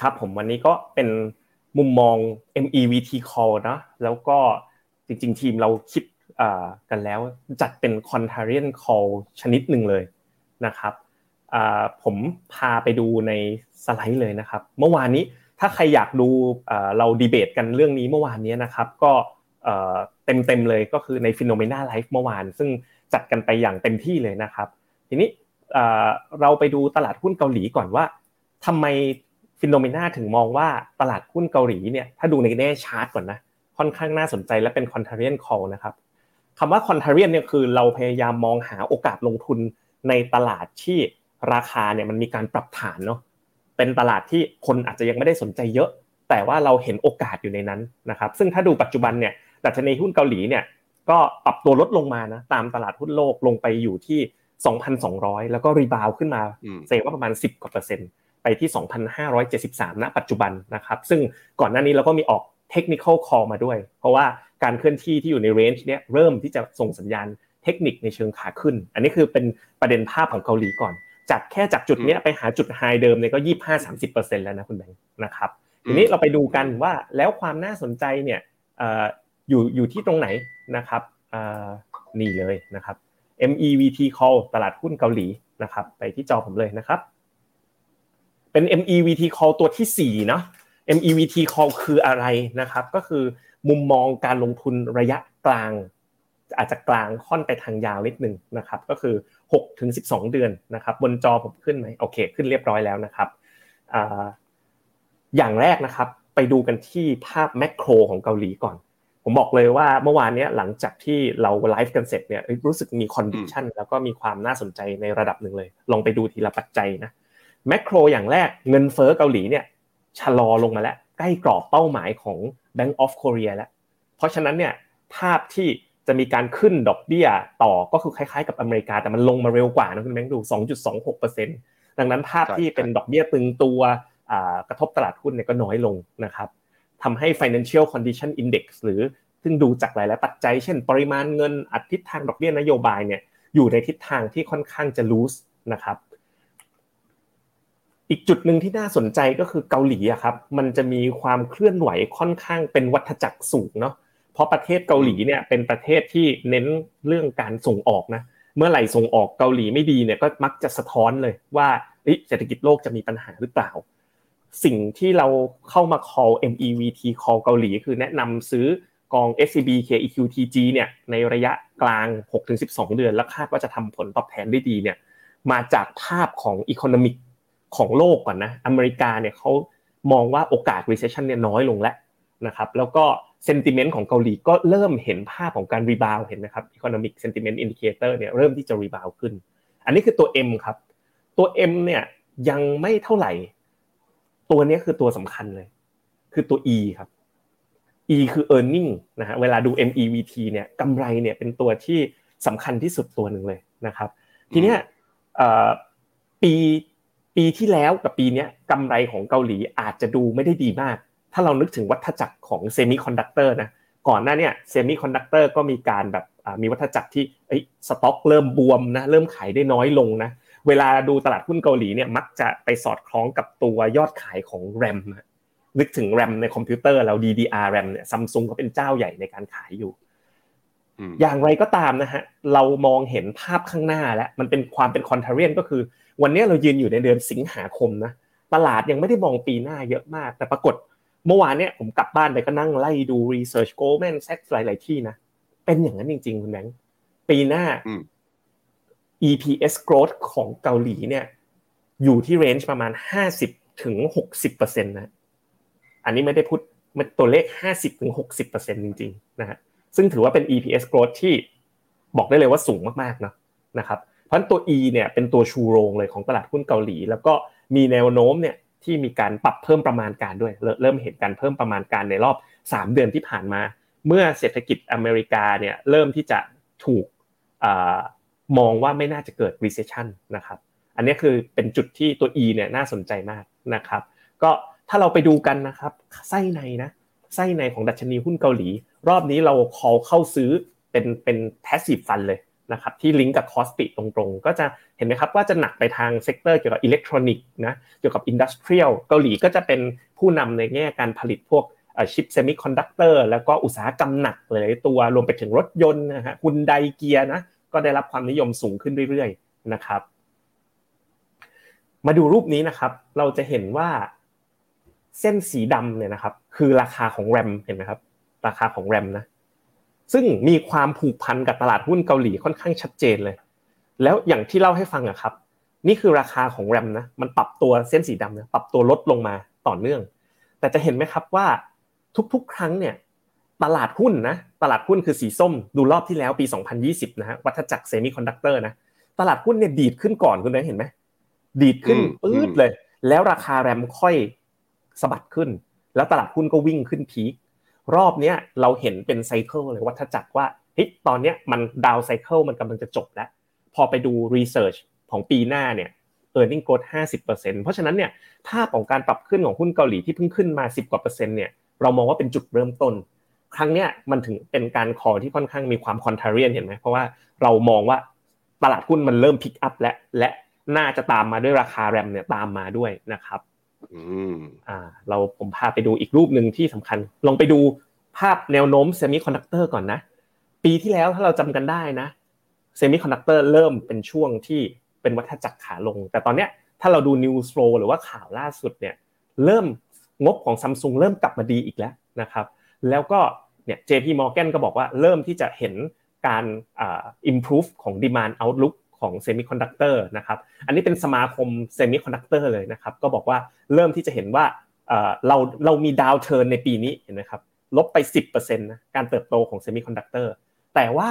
ครับผมวันนี้ก็เป็นมุมมอง MEVT call นะแล้วก็จริง ๆ ทีมเราคิดกันแล้วจัดเป็น contrarian call ชนิดหนึ่งเลยนะครับ ผมพาไปดูในสไลด์เลยนะครับ เมื่อวานนี้ถ้าใครอยากดูเราดีเบตกันเรื่องนี้เมื่อวานนี้นะครับ ก็เต็มๆเลยก็คือใน Phenomena Live เมื่อวาน ซึ่งจัดกันไปอย่างเต็มที่เลยนะครับ ทีนี้เราไปดูตลาดหุ้นเกาหลีก่อนว่าทำไมฟิโนเมนาถึงมองว่าตลาดหุ้นเกาหลีเนี่ยถ้าดูในแง่ชาร์ตก่อนนะค่อนข้างน่าสนใจและเป็น contrarian call นะครับคำว่า contrarian เนี่ยคือเราพยายามมองหาโอกาสลงทุนในตลาดที่ ราคาเนี่ยมันมีการปรับฐานเนาะเป็นตลาดที่คนอาจจะยังไม่ได้สนใจเยอะ แต่ว่าเราเห็นโอกาสอยู่ในนั้นนะครับ ซึ่งถ้าดูปัจจุบันเนี่ยดัชนีหุ้นเกาหลีเนี่ยก็ปรับตัวลดลงมานะตามตลาดหุ้นโลกลงไปอยู่ที่ 2,200 แล้วก็ rebound ขึ้นมา say ว่าประมาณ 10กว่าเปอร์เซ็นต์ไปที่ 2,573 ณ ปัจจุบันนะครับ ซึ่งก่อนหน้านี้เราก็มีออก technical call มาด้วย เพราะว่าการเคลื่อนที่ที่อยู่ใน range เนี้ยเริ่มที่จะส่งสัญญาณเทคนิคในเชิงขาขึ้น อันนี้คือเป็นประเด็นภาพของเกาหลีก่อน จากแค่จากจุดเนี้ยไปหาจุด high เดิมเนี่ยก็25-30%แล้วนะคุณแบงค์นะครับทีนี้เราไปดูกันว่าแล้วความน่าสนใจเนี่ยอยู่อยู่ที่ตรงไหนนะครับนี่เลยนะครับ MEVT call ตลาดหุ้นเกาหลีนะครับ ไปที่จอผมเลยนะครับ เป็น MEVT call ตัวที่4เนาะ MEVT call คืออะไรนะครับ ก็คือมุมมองการลงทุนระยะกลาง อาจจะกลางค่อนไปทางยาวนิดนึงนะครับ ก็คือ 6ถึง12 เดือนนะครับ บนจอผมขึ้นไหมโอเค ขึ้นเรียบร้อยแล้วนะครับอย่างแรกนะครับ ไปดูกันที่ภาพ macro ของเกาหลีก่อน ผมบอกเลยว่าเมื่อวานนี้หลังจากที่เราไลฟ์กันเสร็จเนี่ยรู้สึกมี condition แล้วก็มีความน่าสนใจในระดับหนึ่งเลย ลองไปดูทีละปัจจัยนะ macro อย่างแรกเงินเฟ้อเกาหลีเนี่ยชะลอลงมาแล้วใกล้กรอบเป้าหมายของ Bank of Korea แล้ว เพราะฉะนั้นเนี่ยภาพที่ จะมีการขึ้นดอกเบี้ยต่อก็คือคล้ายๆกับอเมริกาแต่มันลงมาเร็วกว่านะคุณแบงค์ดู 2.26%ดังนั้นภาพที่เป็นดอกเบี้ยตึงตัวกระทบตลาดหุ้นเนี่ยก็น้อยลงนะครับทำให้ financial condition index หรือซึ่งดูจากหลายๆปัจจัย เช่น ปริมาณเงินอัดทิศทางดอกเบี้ยนโยบายเนี่ยอยู่ในทิศทางที่ค่อนข้างจะ loose นะครับอีกจุดหนึ่งที่น่าสนใจก็คือเกาหลีอะครับมันจะมีความเคลื่อนไหวค่อนข้างเป็นวัฏจักรสูงเนาะ เพราะประเทศเกาหลีเนี่ยเป็นประเทศที่เน้นเรื่องการส่งออกนะเมื่อไหร่ส่งออกเกาหลีไม่ดีเนี่ยก็มักจะสะท้อนเลยว่าเศรษฐกิจโลกจะมีปัญหาหรือเปล่า สิ่งที่เราเข้ามา call MEVT call เกาหลี คือแนะนำซื้อกอง SCBKEQTG เนี่ยในระยะกลาง 6-12 เดือน แล้วคาดว่าจะทำผลตอบแทนได้ดีเนี่ยมาจากภาพของ economic ของโลกก่อนนะอเมริกาเนี่ยเขามองว่าโอกาส recession เนี่ยน้อยลงแล้วนะครับแล้วก็ sentiment ของเกาหลีก็เริ่มเห็นภาพของการ rebound เห็นไหมครับ economic sentiment indicator เนี่ยเริ่มที่จะ rebound ขึ้น อันนี้คือตัว M ครับ ตัว M เนี่ยยังไม่เท่าไหร่ ตัวนี้คือตัวสำคัญเลย คือตัว E ครับ E คือ earning นะฮะเวลาดู MEVT เนี่ยกำไรเนี่ยเป็นตัวที่สำคัญที่สุดตัวหนึ่งเลยนะครับ ทีเนี้ยปีปีที่แล้วกับปีนี้กำไรของเกาหลีอาจจะดูไม่ได้ดีมาก ถ้าเรานึกถึงวัฏจักรของ semiconductor นะก่อนหน้าเนี่ย semiconductor ก็มีการแบบมีวัฏจักรที่สต็อกเริ่มบวมนะเริ่มขายได้น้อยลงนะเวลาดูตลาดหุ้นเกาหลีเนี่ยมักจะไปสอดคล้องกับตัวยอดขายของแรมนึกถึงแรมในคอมพิวเตอร์เรา DDR RAM เนี่ยซัมซุงก็เป็นเจ้าใหญ่ในการขายอยู่อย่างไรก็ตามนะฮะเรามองเห็นภาพข้างหน้าแล้วมันเป็นความเป็นคอนเทเรียนก็คือ วันนี้เรายืนอยู่ในเดือนสิงหาคมนะตลาดยังไม่ได้มองปีหน้าเยอะมาก แต่ปรากฏ เมื่อวานเนี่ยผมกลับบ้านไปก็นั่งไล่ดู Research Goldman Sachs หลายๆที่นะเป็นอย่างนั้นจริงๆคุณแบงค์ปีหน้า EPS growth ของเกาหลีเนี่ย อยู่ที่เรนจ์ประมาณ 50ถึง60%นะอันนี้ไม่ได้พูดตัวเลข 50-60%จริงๆนะฮะซึ่งถือว่าเป็น EPS growth ที่บอกได้เลยว่าสูงมากๆนะนะครับเพราะตัว E เนี่ยเป็นตัวชูโรงเลยของตลาดหุ้นเกาหลี แล้วก็มีแนวโน้มเนี่ย ที่มีการปรับเพิ่มประมาณการด้วย เริ่มเห็นการเพิ่มประมาณการในรอบ 3 เดือนที่ผ่านมา เมื่อเศรษฐกิจอเมริกาเนี่ยเริ่มที่จะถูกมองว่าไม่น่าจะเกิด recession นะครับ อันนี้คือเป็นจุดที่ตัว E เนี่ยน่าสนใจมากนะครับ ก็ถ้าเราไปดูกันนะครับไส้ในนะไส้ในของดัชนีหุ้นเกาหลี รอบนี้เรา call เข้าซื้อเป็นเป็น passive fund เลย นะครับที่ลิงก์กับ KOSPI ตรงๆ ก็จะเห็นไหมครับว่าจะหนักไปทาง sector เกี่ยวกับอิเล็กทรอนิกส์นะเกี่ยวกับ industrial เกาหลีก็จะเป็นผู้นำในแง่การผลิตพวกชิป semiconductor แล้วก็อุตสาหกรรมหนักเลยตัวรวมไปถึงรถยนต์นะฮะฮุนไดเกียนะก็ได้รับความนิยมสูงขึ้นเรื่อยๆนะครับ มาดูรูปนี้นะครับ เราจะเห็นว่าเส้นสีดำเนี่ยนะครับ คือราคาของแรมเห็นไหมครับ ราคาของแรมนะ ซึ่งมีความผูกพันกับตลาดหุ้นเกาหลีค่อนข้างชัดเจนเลย แล้วอย่างที่เล่าให้ฟังอะครับ นี่คือราคาของแรมนะมันปรับตัวเส้นสีดำนะปรับตัวลดลงมาต่อเนื่อง แต่จะเห็นไหมครับว่าทุกๆ ครั้งเนี่ยตลาดหุ้นนะตลาดหุ้นคือสีส้มดูรอบที่แล้วปี 2020 นะฮะวัฏจักร semiconductor นะตลาดหุ้นเนี่ยดีดขึ้นก่อนคุณได้เห็นไหมดีดขึ้นปื๊ดเลย แล้วราคาแรมค่อยสะบัดขึ้น แล้วตลาดหุ้นก็วิ่งขึ้น peak รอบเนี้ยเราเห็นเป็น cycle เลยวัฏจักรว่าเฮ้ยตอนเนี้ยมัน down cycle มันกำลังจะจบแล้ว พอไปดู research ของปีหน้าเนี่ย e a r n i n g growth 50%เพราะฉะนั้นเนี่ยภาพของการปรับขึ้นของหุ้นเกาหลีที่เพิ่งขึ้นมา 10 กว่าเปอร์เซ็นต์เนี่ยเรามองว่าเป็นจุดเริ่มต้น ครั้งเนี้ยมันถึงเป็นการ call ที่ค่อนข้างมีความ contrarian เห็นไหมเพราะว่าเรามองว่าตลาดหุ้นมันเริ่ม pick up และและน่าจะตามมาด้วยราคาแรมเนี่ยตามมาด้วยนะครับ อ่า เราผมพาไปดูอีกรูปหนึ่งที่สำคัญ ลองไปดูภาพแนวโน้ม semiconductor ก่อนนะ ปีที่แล้วถ้าเราจำกันได้นะ semiconductor เริ่มเป็นช่วงที่เป็นวัฏจักรขาลง แต่ตอนเนี้ยถ้าเราดู news flow หรือว่าข่าวล่าสุดเนี่ยเริ่มงบของซัมซุงเริ่มกลับมาดีอีกแล้วนะครับ แล้วก็เนี่ย JP Morgan ก็บอกว่าเริ่มที่จะเห็นการอ่า improve ของ demand outlook ของ semiconductor นะครับ อันนี้เป็นสมาคม semiconductor เลยนะครับ ก็บอกว่าเริ่มที่จะเห็นว่าเราเรามี downturn ในปีนี้เห็นไหมครับ ลบไป 10%นะการเติบโตของ semiconductor แต่ว่า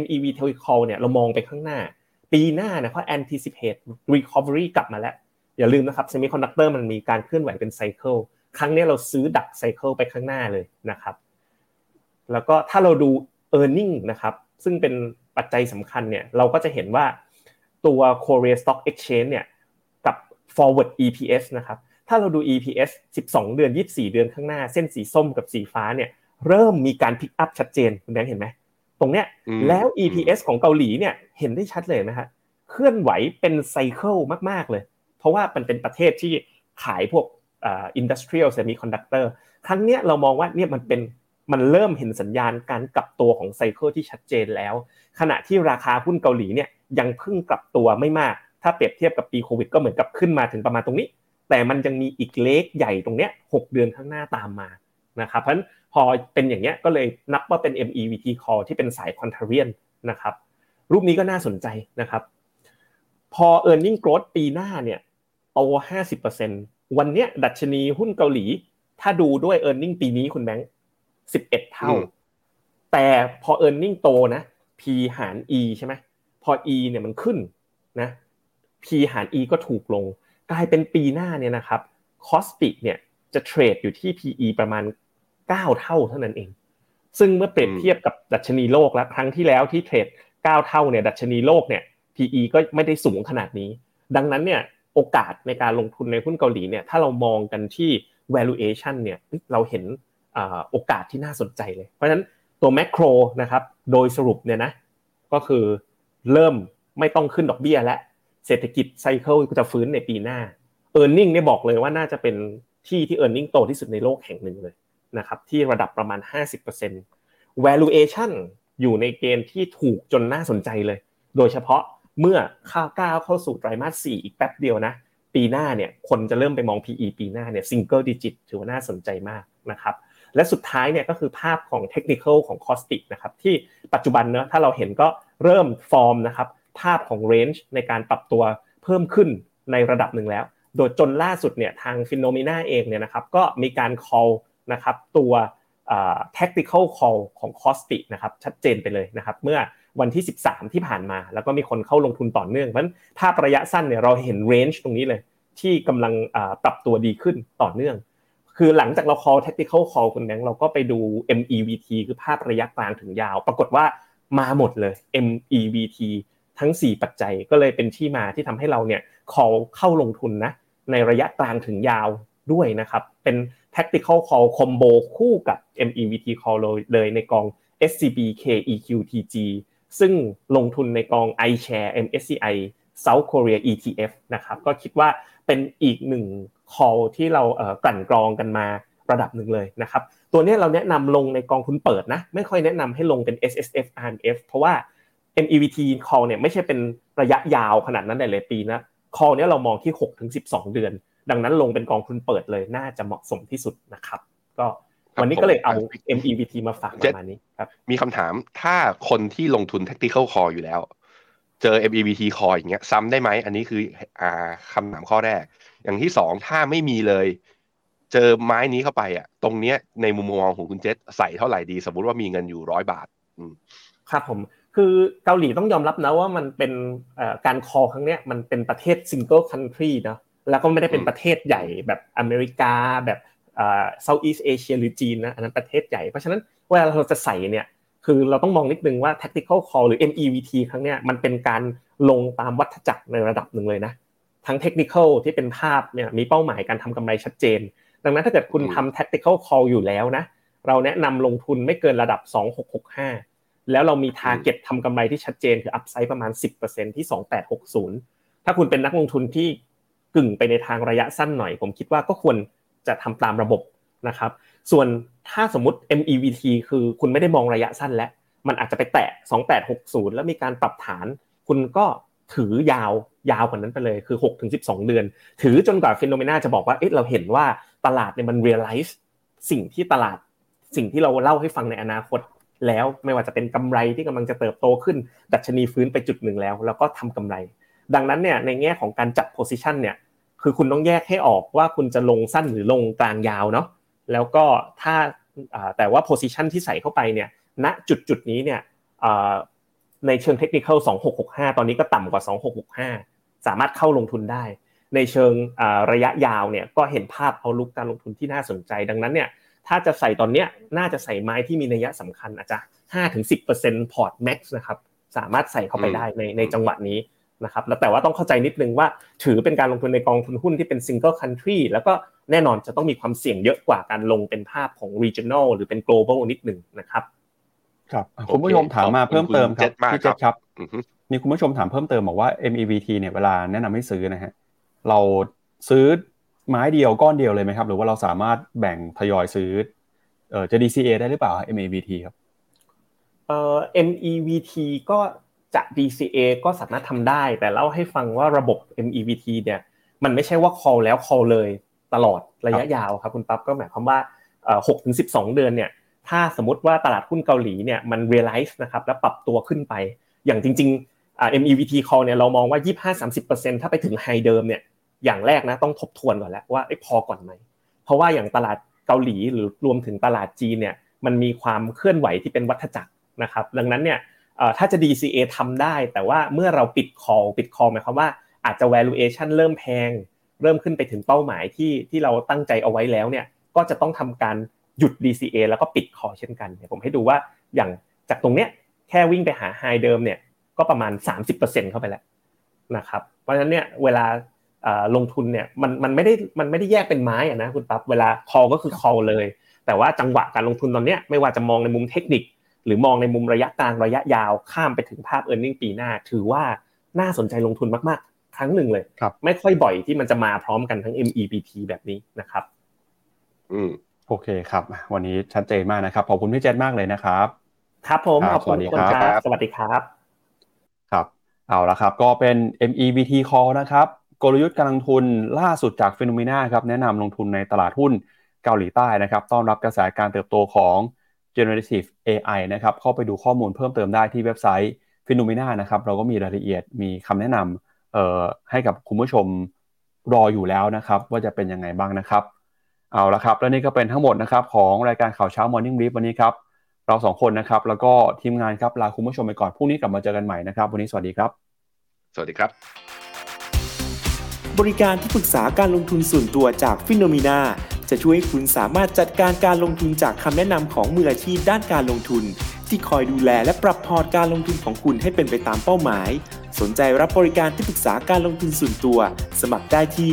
MEV t e l e c o m เนี่ยเรามองไปข้างหน้า ปีหน้าเนี่ยเขา anticipate recovery กลับมาแล้ว อย่าลืมนะครับ semiconductor มันมีการเคลื่อนไหวเป็น cycle ครั้งนี้เราซื้อดัก cycle ไปข้างหน้าเลยนะครับ แล้วก็ถ้าเราดู e a r n i n g นะครับ ซึ่งเป็นปัจจัยสำคัญเนี่ยเราก็จะเห็นว่า ตัว Korea Stock Exchange เนี่ยกับ forward EPS นะครับถ้าเราดู EPS 12 เดือน 24 เดือนข้างหน้า เส้นสีส้มกับสีฟ้าเนี่ยเริ่มมีการ pick up ชัดเจนคุณแบงค์เห็นไหมตรงเนี้ยแล้ว EPS ของเกาหลีเนี่ยเห็นได้ชัดเลยนะฮะเคลื่อนไหวเป็น cycle มาก ๆ เลย เพราะว่ามันเป็นประเทศที่ขายพวกอ่า industrial semiconductor ครั้งเนี้ยเรามองว่าเนี่ยมันเป็นมันเริ่มเห็นสัญญาณการกลับตัวของ cycle ที่ชัดเจนแล้ว ขณะที่ราคาหุ้นเกาหลีเนี่ย ยังเพิ่งกลับตัวไม่มาก ถ้าเปรียบเทียบกับปีโควิด ก็เหมือนกับขึ้นมาถึงประมาณตรงนี้ แต่มันยังมีอีกเล็กใหญ่ตรงเนี้ย6เดือนข้างหน้าตามมานะครับเพราะฉะนั้นพอเป็นอย่างเงี้ยก็เลยนับว่าเป็น MEVT call ที่เป็นสายคอนเทเรียนนะครับรูปนี้ก็น่าสนใจนะครับ พอ e a r n i n g growth ปีหน้าเนี่ยโต 50%วันเนี้ยดัชนีหุ้นเกาหลี ถ้าดูด้วย e a r n i n g ปีนี้คุณแบงค์11 เท่า แต่พอ e a r n i n g โตนะ P หาร E ใช่ไหม พอ E เนี่ยมันขึ้นนะ P หาร E ก็ถูกลง กลายเป็นปีหน้าเนี่ยนะครับคอสติกเนี่ยจะเทรดอยู่ที่ PE ประมาณ 9 เท่าเท่านั้นเอง ซึ่งเมื่อเปรียบเทียบกับดัชนีโลกแล้วครั้งที่แล้วที่เทรด 9 เท่าเนี่ยดัชนีโลกเนี่ย PE ก็ไม่ได้สูงขนาดนี้ ดังนั้นเนี่ยโอกาสในการลงทุนในหุ้นเกาหลีเนี่ยถ้าเรามองกันที่ valuation เนี่ยเราเห็นโอกาสที่น่าสนใจเลย เพราะฉะนั้นตัวแมกโรนะครับโดยสรุปเนี่ยนะก็คือ เริ่มไม่ต้องขึ้นดอกเบี้ยและเศรษฐกิจไซเคิลจะฟื้นในปีหน้า e a r n i n g เนี่ยบอกเลยว่าน่าจะเป็นที่ที่ e a r n i n g โตที่สุดในโลกแห่งหนึ่งเลยนะครับที่ระดับประมาณ 50% valuation อยู่ในเกณฑ์ที่ถูกจนน่าสนใจเลย โดยเฉพาะเมื่อข้าวก้าวเข้าสู่ไตรมาส 4 อีกแป๊บเดียวนะ ปีหน้าเนี่ยคนจะเริ่มไปมอง PE ปีหน้าเนี่ย single digit ถือว่าน่าสนใจมากนะครับและสุดท้ายเนี่ยก็คือภาพของเทคนิคของ KOSPI นะครับที่ปัจจุบันเนอะถ้าเราเห็นก็ เริ่มฟอร์มนะครับภาพของ range ในการปรับตัวเพิ่มขึ้นในระดับหนึ่งแล้ว โดยจนล่าสุดเนี่ยทาง Finnomena เองเนี่ยนะครับก็มีการ call นะครับตัว tactical call ของ KOSPI นะครับชัดเจนไปเลยนะครับเมื่อวันที่ 13 ที่ผ่านมา แล้วก็มีคนเข้าลงทุนต่อเนื่องเพราะฉะนั้นภาพระยะสั้นเนี่ยเราเห็นเรนจ์ตรงนี้เลย ที่กำลังปรับตัวดีขึ้นต่อเนื่อง คือหลังจากเรา call tactical call คุณแบงค์เราก็ไปดู MEVT คือภาพระยะกลางถึงยาว ปรากฏว่า มาหมดเลย MEVT ทั้ง 4 ปัจจัยก็เลยเป็นที่มาที่ทำให้เราเนี่ย call เข้าลงทุนนะในระยะกลางถึงยาวด้วยนะครับเป็น tactical call combo คู่กับ MEVT call เลยในกอง SCB KEQTG ซึ่งลงทุนในกอง iShare MSCI South Korea ETF นะครับก็คิดว่าเป็นอีกหนึ่ง call ที่เรากลั่นกรองกันมาระดับหนึ่งเลยนะครับ ตัวนี้เราแนะนำลงในกองทุนเปิดนะ ไม่ค่อยแนะนำให้ลงเป็น S S F R F เพราะว่า MEVT call เนี่ยไม่ใช่เป็นระยะยาวขนาดนั้นหลายปีนะ call เนี่ยเรามองที่6ถึง12เดือน ดังนั้นลงเป็นกองทุนเปิดเลยน่าจะเหมาะสมที่สุดนะครับ ก็วันนี้ก็เลยเอา MEVT มาฝากประมาณนี้ครับมีคำถามถ้าคนที่ลงทุน tactical call อยู่แล้ว เจอ MEVT call อย่างเงี้ยซ้ำได้ไหมอันนี้คืออ่าคำถามข้อแรก อย่างที่สองถ้าไม่มีเลย เจอไม้นี้เข้าไปอะ ตรงเนี้ยในมุมมองของคุณเจษใส่เท่าไหร่ดี สมมติว่ามีเงินอยู่ร้อยบาทครับผม คือเกาหลีต้องยอมรับนะว่ามันเป็นการ call ครั้งนี้มันเป็นประเทศ single country นะแล้วก็ไม่ได้เป็นประเทศใหญ่แบบอเมริกาแบบ Southeast Asia หรือจีนนะอันนั้นประเทศใหญ่ เพราะฉะนั้นเวลาเราจะใส่เนี่ยคือเราต้องมองนิดนึงว่า tactical call หรือ MEVT ครั้งนี้มันเป็นการลงตามวัฏจักรในระดับหนึ่งเลยนะ ทั้งเทคนิคที่เป็นภาพเนี่ยมีเป้าหมายการทำกำไรชัดเจน ดังนั้นถ้าเกิดคุณทำ tactical call อยู่แล้วนะ เราแนะนำลงทุนไม่เกินระดับ 2665 แล้วเรามี target ทำกำไรที่ชัดเจนคือ upside ประมาณ 10%ที่ 2860 ถ้าคุณเป็นนักลงทุนที่กึ่งไปในทางระยะสั้นหน่อย ผมคิดว่าก็ควรจะทำตามระบบนะครับ ส่วนถ้าสมมติ MEVT คือคุณไม่ได้มองระยะสั้นแล้ว มันอาจจะไปแตะ 2860 แล้วมีการปรับฐาน คุณก็ ถือยาวยาวกว่านั้นไปเลยคือ6-12เดือน ถือจนกว่าฟิโนเมนาจะบอกว่าเอ๊ะเราเห็นว่าตลาดเนี่ยมัน realize สิ่งที่ตลาดสิ่งที่เราเล่าให้ฟังในอนาคตแล้วไม่ว่าจะเป็นกำไรที่กำลังจะเติบโตขึ้น ดัชนีฟื้นไปจุดหนึ่งแล้ว แล้วก็ทำกำไร ดังนั้นเนี่ยในแง่ของการจัด position เนี่ยคือคุณต้องแยกให้ออกว่าคุณจะลงสั้นหรือลงกลางยาวเนาะแล้วก็ถ้าแต่ว่า position ที่ใส่เข้าไปเนี่ยณจุดจุดนี้เนี่ย ในเชิงเทคนิค2665 ตอนนี้ก็ต่ำกว่า 2665 สามารถเข้าลงทุนได้ ในเชิงระยะยาวเนี่ยก็เห็นภาพ outlook การลงทุนที่น่าสนใจ ดังนั้นเนี่ยถ้าจะใส่ตอนเนี้ยน่าจะใส่ไม้ที่มีนัยสำคัญอาจจะห้าถึงสิบเปอร์เซ็นต์พอร์ต max นะครับสามารถใส่เข้าไปได้ในในจังหวะนี้นะครับแล้วแต่ว่าต้องเข้าใจนิดนึงว่าถือเป็นการลงทุนในกองทุนหุ้นที่เป็น single country แล้วก็แน่นอนจะต้องมีความเสี่ยงเยอะกว่าการลงเป็นภาพของ regional หรือเป็น global นิดหนึ่งนะครับ ครับคุณผู้ชมถามมาเพิ่มเติมครับพี่เจษครับมีคุณผู้ชมถามเพิ่มเติมบอกว่า MEVT เนี่ยเวลาแนะนำให้ซื้อนะฮะเราซื้อไม้เดียวก้อนเดียวเลยไหมครับ หรือว่าเราสามารถแบ่งทยอยซื้อเออจะ DCA ได้หรือเปล่า MEVT ครับเอ่อ MEVT ก็จะ DCA ก็สามารถทำได้ แต่เล่าให้ฟังว่าระบบ MEVT เนี่ยมันไม่ใช่ว่า call แล้ว call เลยตลอดระยะยาวครับคุณปั๊บก็หมายความว่าหกถึงสิบสองเดือนเนี่ย ถ้าสมมติว่าตลาดหุ้นเกาหลีเนี่ยมัน realize นะครับแล้วปรับตัวขึ้นไป อย่างจริงๆ MEVT call เนี่ยเรามองว่า 25-30%ถ้าไปถึงไฮเดิมเนี่ยอย่างแรกนะต้องทบทวนก่อนแล้วว่าพอก่อนไหมเพราะว่าอย่างตลาดเกาหลีหรือรวมถึงตลาดจีนเนี่ยมันมีความเคลื่อนไหวที่เป็นวัฏจักรนะครับดังนั้นเนี่ยถ้าจะ DCA ทำได้ แต่ว่าเมื่อเราปิด call ปิด call หมายความว่าอาจจะ valuation เริ่มแพง เริ่มขึ้นไปถึงเป้าหมายที่ที่เราตั้งใจเอาไว้แล้วเนี่ยก็จะต้องทำการ หยุด DCA แล้วก็ปิด call เช่นกันผมให้ดูว่าอย่างจากตรงเนี้ยแค่วิ่งไปหาไฮเดิมเนี่ยก็ประมาณ 30%เข้าไปแล้วนะครับเพราะฉะนั้นเนี่ยเวลาลงทุนเนี่ยมันมันไม่ได้มันไม่ได้แยกเป็นไม้อะนะคุณปั๊บเวลา call ก็คือ call เลย แต่ว่าจังหวะการลงทุนตอนเนี้ยไม่ว่าจะมองในมุมเทคนิค หรือมองในมุมระยะกลางระยะยาวข้ามไปถึงภาพ e a r n i n g ปีหน้า ถือว่าน่าสนใจลงทุนมากๆ ครั้งหนึ่งเลยไม่ค่อยบ่อยที่มันจะมาพร้อมกันทั้ง MEBT แบบนี้นะครับ อืม โอเคครับ วันนี้ชัดเจนมากนะครับ ขอบคุณพี่เจษมากเลยนะครับ ครับผมขอบคุณครับ สวัสดีครับ ครับ เอาละครับ ก็เป็น MEVT call นะครับ กลยุทธ์การลงทุนล่าสุดจาก Finnomena ครับ แนะนำลงทุนในตลาดหุ้นเกาหลีใต้นะครับ ต้อนรับกระแสการเติบโตของ generative AI นะครับ เข้าไปดูข้อมูลเพิ่มเติมได้ที่เว็บไซต์ Finnomena นะครับ เราก็มีรายละเอียด มีคำแนะนำเอ่อให้กับคุณผู้ชมรออยู่แล้วนะครับ ว่าจะเป็นยังไงบ้างนะครับ เอาละครับ และนี่ก็เป็นทั้งหมดนะครับของรายการข่าวเช้า Morning Brief วันนี้ครับ เราสองคนนะครับแล้วก็ทีมงานครับลาคุณผู้ชมไปก่อนพรุ่งนี้กลับมาเจอกันใหม่นะครับ วันนี้สวัสดีครับ สวัสดีครับ บริการที่ปรึกษาการลงทุนส่วนตัวจากฟิโนมีนาจะช่วยให้คุณสามารถจัดการการลงทุนจากคำแนะนำของมืออาชีพด้านการลงทุน ที่คอยดูแลและปรับพอร์ตการลงทุนของคุณให้เป็นไปตามเป้าหมาย สนใจรับบริการที่ปรึกษาการลงทุนส่วนตัว สมัครได้ที่